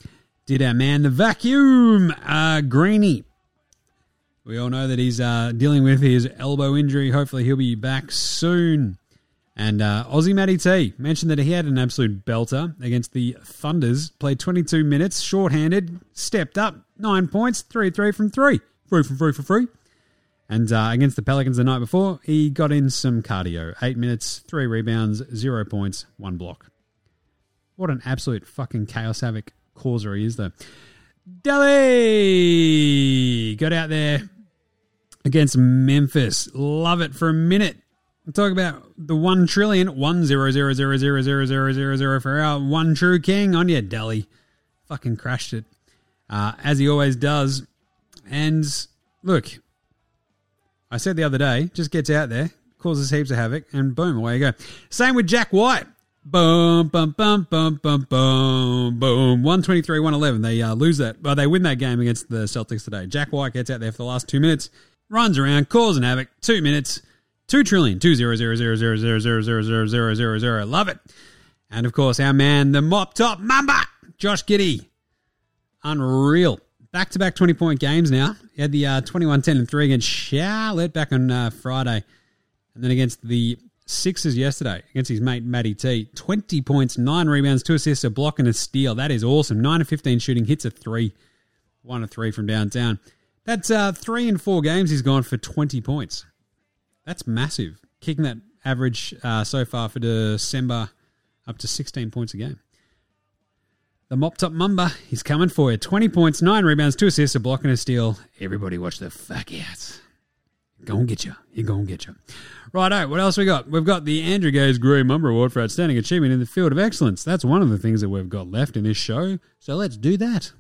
Did our man, the vacuum, uh, Greeny. We all know that he's uh, dealing with his elbow injury. Hopefully, he'll be back soon. And uh, Aussie Matty T mentioned that he had an absolute belter against the Thunders. Played 22 minutes, shorthanded, stepped up, nine points, 3 3 from 3. Free from free for free. And uh, against the Pelicans the night before, he got in some cardio. Eight minutes, three rebounds, zero points, one block. What an absolute fucking chaos havoc causer he is, though. Delly got out there against Memphis. Love it for a minute. Talk about the one trillion, one zero zero zero zero zero zero zero zero for our one true king on you, Delly. Fucking crashed it, uh, as he always does. And look, I said the other day, just gets out there, causes heaps of havoc, and boom, away you go. Same with Jack White. Boom, bum, bum, bum, bum, boom, boom. 123, 111. They uh, lose that. Well, they win that game against the Celtics today. Jack White gets out there for the last two minutes, runs around, causing havoc. Two minutes, Two trillion, two zero zero zero zero zero zero zero zero zero zero zero. Love it. And of course, our man, the mop top mamba, Josh Giddey. Unreal. Back to back 20 point games now. He had the uh, 21 10 and 3 against Charlotte back on uh, Friday. And then against the Sixers yesterday against his mate Matty T. 20 points, 9 rebounds, 2 assists, a block, and a steal. That is awesome. 9 of 15 shooting, hits a 3. 1 of 3 from downtown. That's uh, 3 and 4 games he's gone for 20 points. That's massive. Kicking that average uh, so far for December up to 16 points a game. The mop top mamba, he's coming for you. 20 points, 9 rebounds, 2 assists, a block, and a steal. Everybody watch the fuck out. Gonna get you. You're gonna get you. Righto, what else we got? We've got the Andrew Gaze Gray Mamba Award for Outstanding Achievement in the Field of Excellence. That's one of the things that we've got left in this show. So let's do that.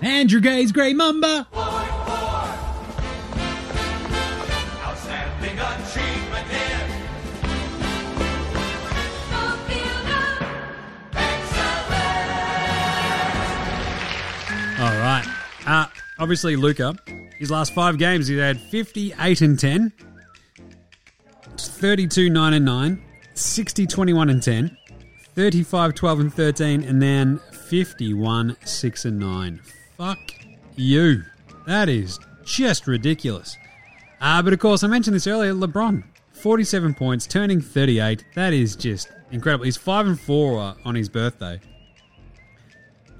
Andrew Gaze Grey Mamba. Obviously, Luka, his last five games, he's had 58 and 10, 32 9 and 9, 60 21 and 10, 35 12 and 13, and then 51 6 and 9. Fuck you. That is just ridiculous. Uh, but of course, I mentioned this earlier LeBron, 47 points, turning 38. That is just incredible. He's 5 and 4 uh, on his birthday.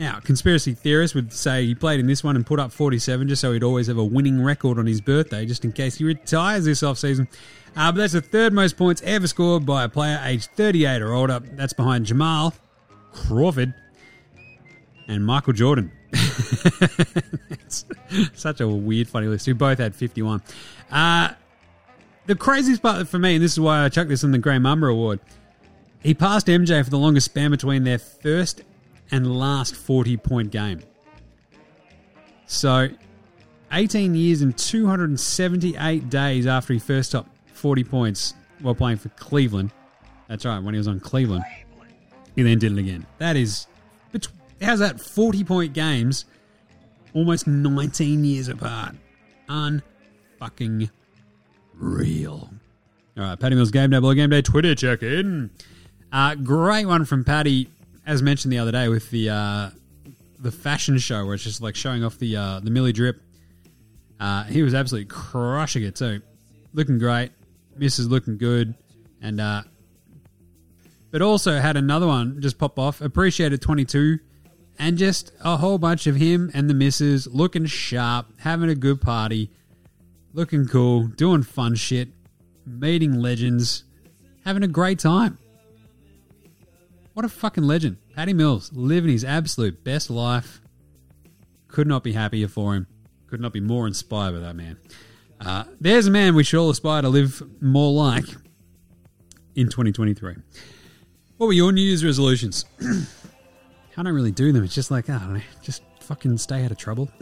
Now, conspiracy theorists would say he played in this one and put up 47 just so he'd always have a winning record on his birthday, just in case he retires this offseason. Uh, but that's the third most points ever scored by a player aged 38 or older. That's behind Jamal Crawford and Michael Jordan. it's such a weird, funny list. Who both had 51. Uh, the craziest part for me, and this is why I chucked this in the Grey Mamba Award, he passed MJ for the longest span between their first and last 40 point game. So, 18 years and 278 days after he first topped 40 points while playing for Cleveland. That's right, when he was on Cleveland. He then did it again. That is. How's that? 40 point games, almost 19 years apart. Unfucking real. All right, Paddy Mills Game Day, Blue Game Day Twitter check in. Uh, great one from Paddy, as mentioned the other day with the uh, the fashion show where it's just like showing off the uh, the Millie drip. Uh, he was absolutely crushing it too, looking great. Mrs. looking good, and uh, but also had another one just pop off. Appreciated twenty two, and just a whole bunch of him and the missus looking sharp, having a good party, looking cool, doing fun shit, meeting legends, having a great time. What a fucking legend. Paddy Mills living his absolute best life. Could not be happier for him. Could not be more inspired by that man. Uh, there's a man we should all aspire to live more like in 2023. What were your New Year's resolutions? I don't really do them. It's just like, I don't know, just fucking stay out of trouble.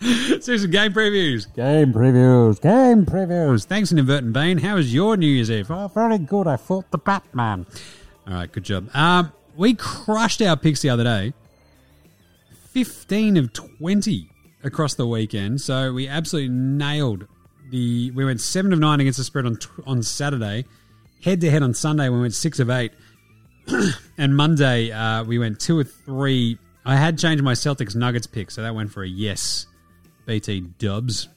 some game previews. Game previews. Game previews. Thanks, Inadvertent Bane. How was your New Year's Eve? Oh, very good. I fought the Batman. All right, good job. Um, we crushed our picks the other day. 15 of 20 across the weekend. So we absolutely nailed the. We went 7 of 9 against the spread on, on Saturday. Head to head on Sunday, we went 6 of 8. and Monday, uh, we went 2 of 3. I had changed my Celtics Nuggets pick, so that went for a yes. BT Dubs.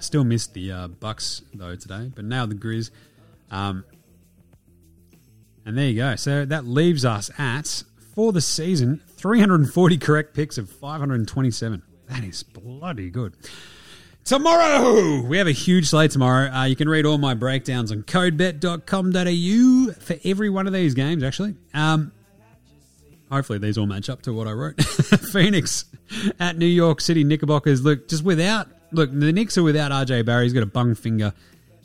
Still missed the uh, Bucks though today, but now the Grizz. Um, and there you go. So that leaves us at for the season 340 correct picks of 527. That is bloody good. Tomorrow, we have a huge slate tomorrow. Uh, you can read all my breakdowns on codebet.com.au for every one of these games, actually. Um, hopefully, these all match up to what I wrote. Phoenix at New York City Knickerbockers. Look, just without, look, the Knicks are without RJ Barrett. He's got a bung finger,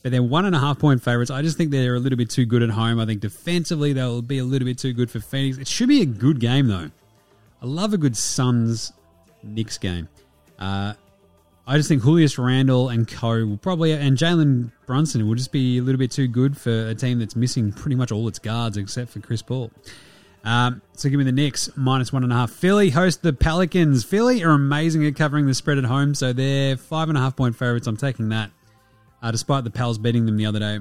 but they're one and a half point favorites. I just think they're a little bit too good at home. I think defensively, they'll be a little bit too good for Phoenix. It should be a good game, though. I love a good Suns Knicks game. Uh, I just think Julius Randle and Co will probably and Jalen Brunson will just be a little bit too good for a team that's missing pretty much all its guards except for Chris Paul. Um, so give me the Knicks minus one and a half. Philly host the Pelicans. Philly are amazing at covering the spread at home, so they're five and a half point favorites. I'm taking that, uh, despite the Pels beating them the other day.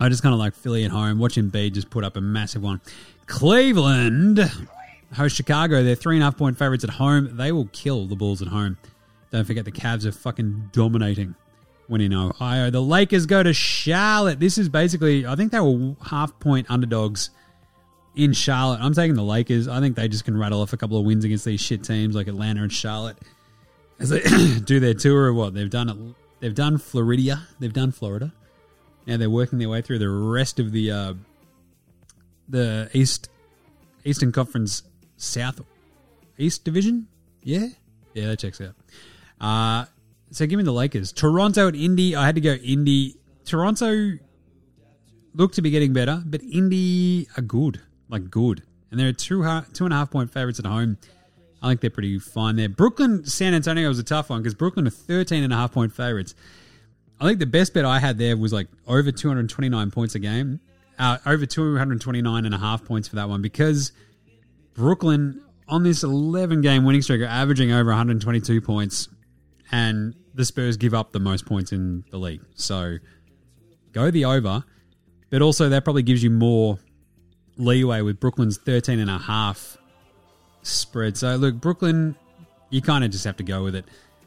I just kind of like Philly at home. Watching B just put up a massive one. Cleveland host Chicago. They're three and a half point favorites at home. They will kill the Bulls at home. Don't forget the Cavs are fucking dominating when in Ohio. The Lakers go to Charlotte. This is basically, I think they were half point underdogs in Charlotte. I'm taking the Lakers. I think they just can rattle off a couple of wins against these shit teams like Atlanta and Charlotte as they do their tour of what they've done. They've done Florida. They've done Florida. Now they're working their way through the rest of the uh, the East Eastern Conference South East Division. Yeah, yeah, that checks out. Uh, so give me the Lakers. Toronto at Indy. I had to go Indy. Toronto look to be getting better, but Indy are good, like good, and they're two two and a half point favorites at home. I think they're pretty fine there. Brooklyn, San Antonio was a tough one because Brooklyn are 13 and a half point favorites. I think the best bet I had there was like over 229 points a game, uh, over 229 and a half points for that one because Brooklyn on this 11 game winning streak are averaging over 122 points, and the Spurs give up the most points in the league. So go the over, but also that probably gives you more leeway with Brooklyn's 13 and a half spread. So look, Brooklyn, you kind of just have to go with it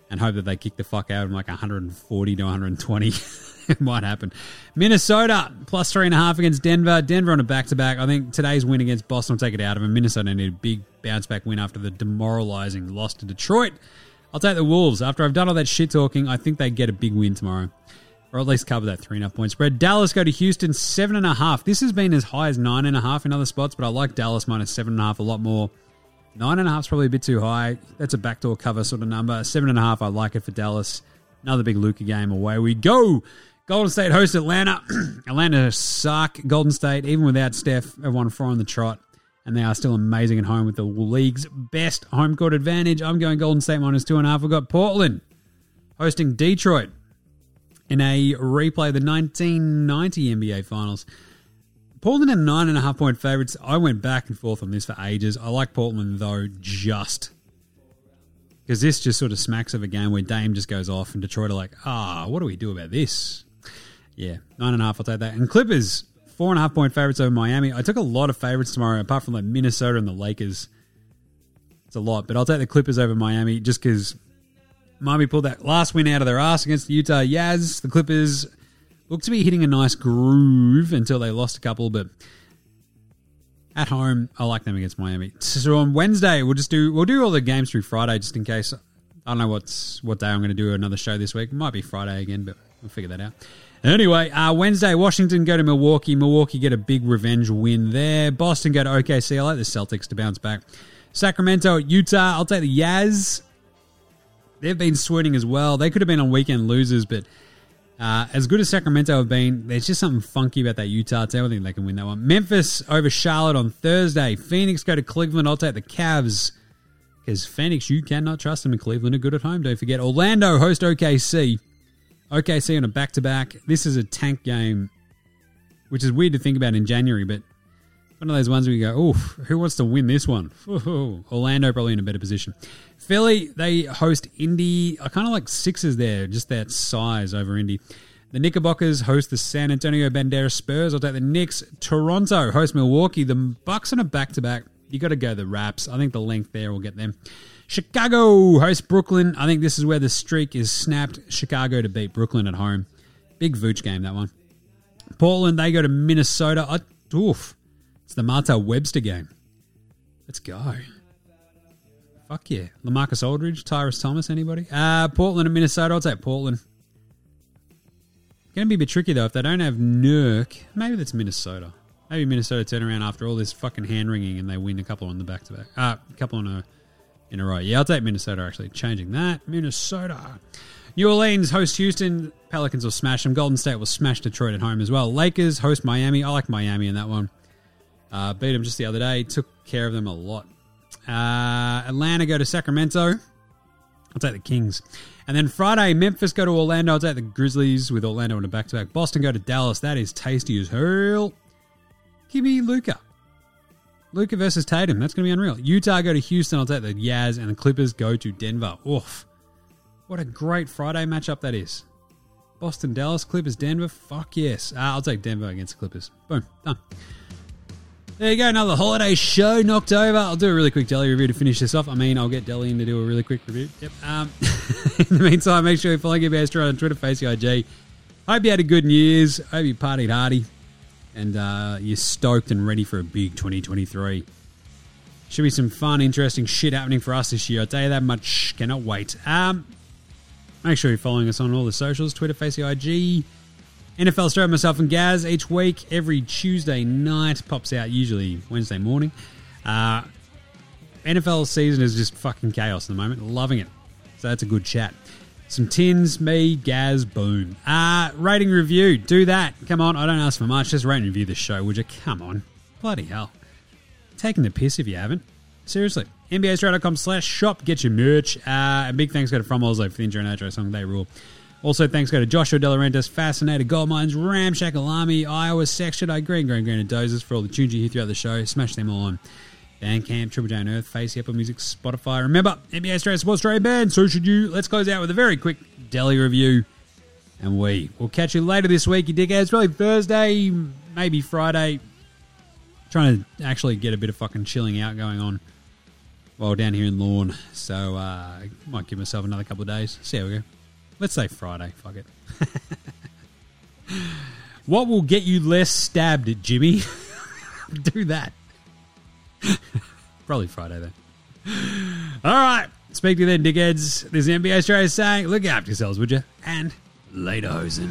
and hope that they kick the fuck out of like 140 to 120. it might happen. Minnesota plus three and a half against Denver. Denver on a back to back. I think today's win against Boston will take it out of them. Minnesota need a big bounce back win after the demoralizing loss to Detroit. I'll take the Wolves. After I've done all that shit talking, I think they get a big win tomorrow. Or at least cover that three and a half point spread. Dallas go to Houston, seven and a half. This has been as high as nine and a half in other spots, but I like Dallas minus seven and a half a lot more. Nine and a half is probably a bit too high. That's a backdoor cover sort of number. Seven and a half, I like it for Dallas. Another big Luka game. Away we go. Golden State host Atlanta. Atlanta suck. Golden State, even without Steph, everyone four on the trot. And they are still amazing at home with the league's best home court advantage. I'm going Golden State minus two and a half. We've got Portland hosting Detroit in a replay of the 1990 NBA Finals. Portland are nine and a half point favorites. I went back and forth on this for ages. I like Portland though, just because this just sort of smacks of a game where Dame just goes off and Detroit are like, ah, what do we do about this? Yeah, nine and a half. I'll take that. And Clippers four and a half point favorites over Miami. I took a lot of favorites tomorrow, apart from like Minnesota and the Lakers. It's a lot, but I'll take the Clippers over Miami just because Miami pulled that last win out of their ass against the Utah Jazz. The Clippers looked to be hitting a nice groove until they lost a couple, but at home, I like them against Miami. So on Wednesday, we'll just do we'll do all the games through Friday just in case. I don't know what's what day I'm going to do another show this week. It might be Friday again, but we'll figure that out. Anyway, uh, Wednesday, Washington go to Milwaukee. Milwaukee get a big revenge win there. Boston go to OKC. I like the Celtics to bounce back. Sacramento, Utah. I'll take the Yaz. They've been swooning as well. They could have been on weekend losers, but uh, as good as Sacramento have been, there's just something funky about that Utah team. I think they can win that one. Memphis over Charlotte on Thursday. Phoenix go to Cleveland. I'll take the Cavs because Phoenix, you cannot trust them in Cleveland. Are good at home. Don't forget. Orlando host OKC. OKC on a back to back. This is a tank game, which is weird to think about in January, but one of those ones where you go, oh, who wants to win this one? Orlando probably in a better position. Philly, they host Indy. I kind of like Sixers there, just that size over Indy. The Knickerbockers host the San Antonio Banderas Spurs. I'll take the Knicks. Toronto host Milwaukee. The Bucks on a back to back. You got to go the Raps. I think the length there will get them. Chicago host Brooklyn. I think this is where the streak is snapped. Chicago to beat Brooklyn at home. Big Vooch game, that one. Portland, they go to Minnesota. I, oof. It's the Martell Webster game. Let's go. Fuck yeah. Lamarcus Aldridge, Tyrus Thomas, anybody? Uh, Portland and Minnesota. I'll take Portland. Going to be a bit tricky though. If they don't have Nurk, maybe that's Minnesota. Maybe Minnesota turn around after all this fucking hand wringing and they win a couple on the back to back. Uh, a couple on a in a row. Yeah, I'll take Minnesota actually. Changing that. Minnesota. New Orleans host Houston. Pelicans will smash them. Golden State will smash Detroit at home as well. Lakers host Miami. I like Miami in that one. Uh, beat them just the other day. Took care of them a lot. Uh, Atlanta go to Sacramento. I'll take the Kings. And then Friday, Memphis go to Orlando. I'll take the Grizzlies with Orlando in a back to back. Boston go to Dallas. That is tasty as hell. Give me Luka. Luka versus Tatum. That's going to be unreal. Utah go to Houston. I'll take the Yaz, and the Clippers go to Denver. Oof. What a great Friday matchup that is. Boston, Dallas, Clippers, Denver. Fuck yes. Uh, I'll take Denver against the Clippers. Boom. Done. There you go. Another holiday show knocked over. I'll do a really quick Delhi review to finish this off. I mean, I'll get Delhi in to do a really quick review. Yep. Um, in the meantime, make sure you follow Give Astro on Twitter, Face IG. Hope you had a good New Year's. Hope you partied hardy. And uh, you're stoked and ready for a big 2023. Should be some fun, interesting shit happening for us this year. I'll tell you that much. Cannot wait. Um, make sure you're following us on all the socials Twitter, Facebook, IG. NFL Straya, myself and Gaz each week, every Tuesday night, pops out usually Wednesday morning. Uh, NFL season is just fucking chaos at the moment. Loving it. So that's a good chat. Some tins, me, Gaz, boom. Uh, rating review, do that. Come on, I don't ask for much. Just rate and review the show, would you? Come on. Bloody hell. Taking the piss if you haven't. Seriously. NBAstraya.com slash shop, get your merch. Uh, a big thanks go to From Oslo for the intro and outro song, They Rule. Also, thanks go to Joshua Delarentis, Fascinated Gold Mines, Ramshackle Army, Iowa Section, I Green, Green, Green, and Dozers for all the tunes you hear throughout the show. Smash them all on Bandcamp, Triple J Unearthed, Face, Apple Music, Spotify. Remember, NBA Straya supports Australian band, so should you. Let's close out with a very quick deli review. And we will catch you later this week, you dickheads. Probably Thursday, maybe Friday. Trying to actually get a bit of fucking chilling out going on while down here in Lawn. So, uh, might give myself another couple of days. See how we go. Let's say Friday. Fuck it. what will get you less stabbed, Jimmy? Do that. Probably Friday then. All right. Speak to you then, dickheads. This is NBA Straya saying, look after yourselves, would you? And later, hosen.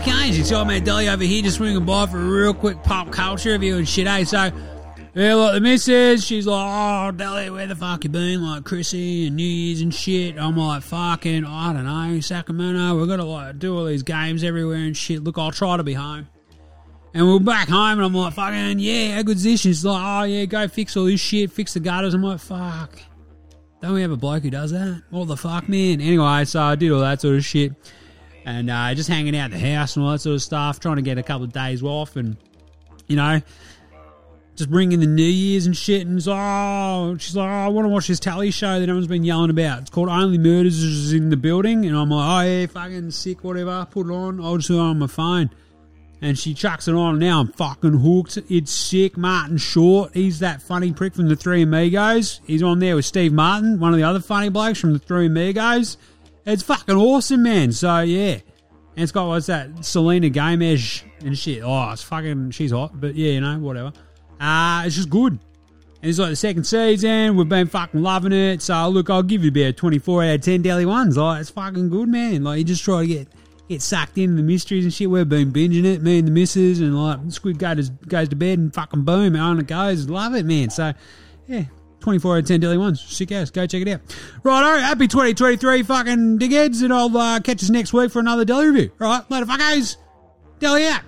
Fuck are you? It's your mate Dolly over here, just swinging by for a real quick pop culture review and shit, eh? So, yeah, like the missus, she's like, oh, Dolly, where the fuck you been? Like, Chrissy and New Year's and shit. I'm like, fucking, I don't know, Sacramento, we're gonna, like, do all these games everywhere and shit. Look, I'll try to be home. And we're back home, and I'm like, fucking, yeah, how good's this? She's like, oh, yeah, go fix all this shit, fix the gutters. I'm like, fuck. Don't we have a bloke who does that? What the fuck, man? Anyway, so I did all that sort of shit and uh, just hanging out the house and all that sort of stuff, trying to get a couple of days off, and you know, just bringing the New Year's and shit. And oh, she's like, oh, I want to watch this tally show that everyone's been yelling about. It's called Only Murders in the Building, and I'm like, oh yeah, fucking sick, whatever. Put it on. I'll just do it on my phone. And she chucks it on. Now I'm fucking hooked. It's sick. Martin Short, he's that funny prick from the Three Amigos. He's on there with Steve Martin, one of the other funny blokes from the Three Amigos. It's fucking awesome, man. So yeah, and it's got what's that? Selena Gomez and shit. Oh, it's fucking. She's hot, but yeah, you know, whatever. Uh it's just good. And it's like the second season. We've been fucking loving it. So look, I'll give you about twenty four out of ten daily ones. Like it's fucking good, man. Like you just try to get get sucked into the mysteries and shit. We've been binging it, me and the missus, and like Squid goes goes to bed and fucking boom, and on it goes. Love it, man. So yeah, 24 out of 10 daily ones. Sick ass. Go check it out. Righto. Happy 2023 fucking dickheads. And I'll uh, catch us next week for another daily review. All right. Later, fuckers. Daily out.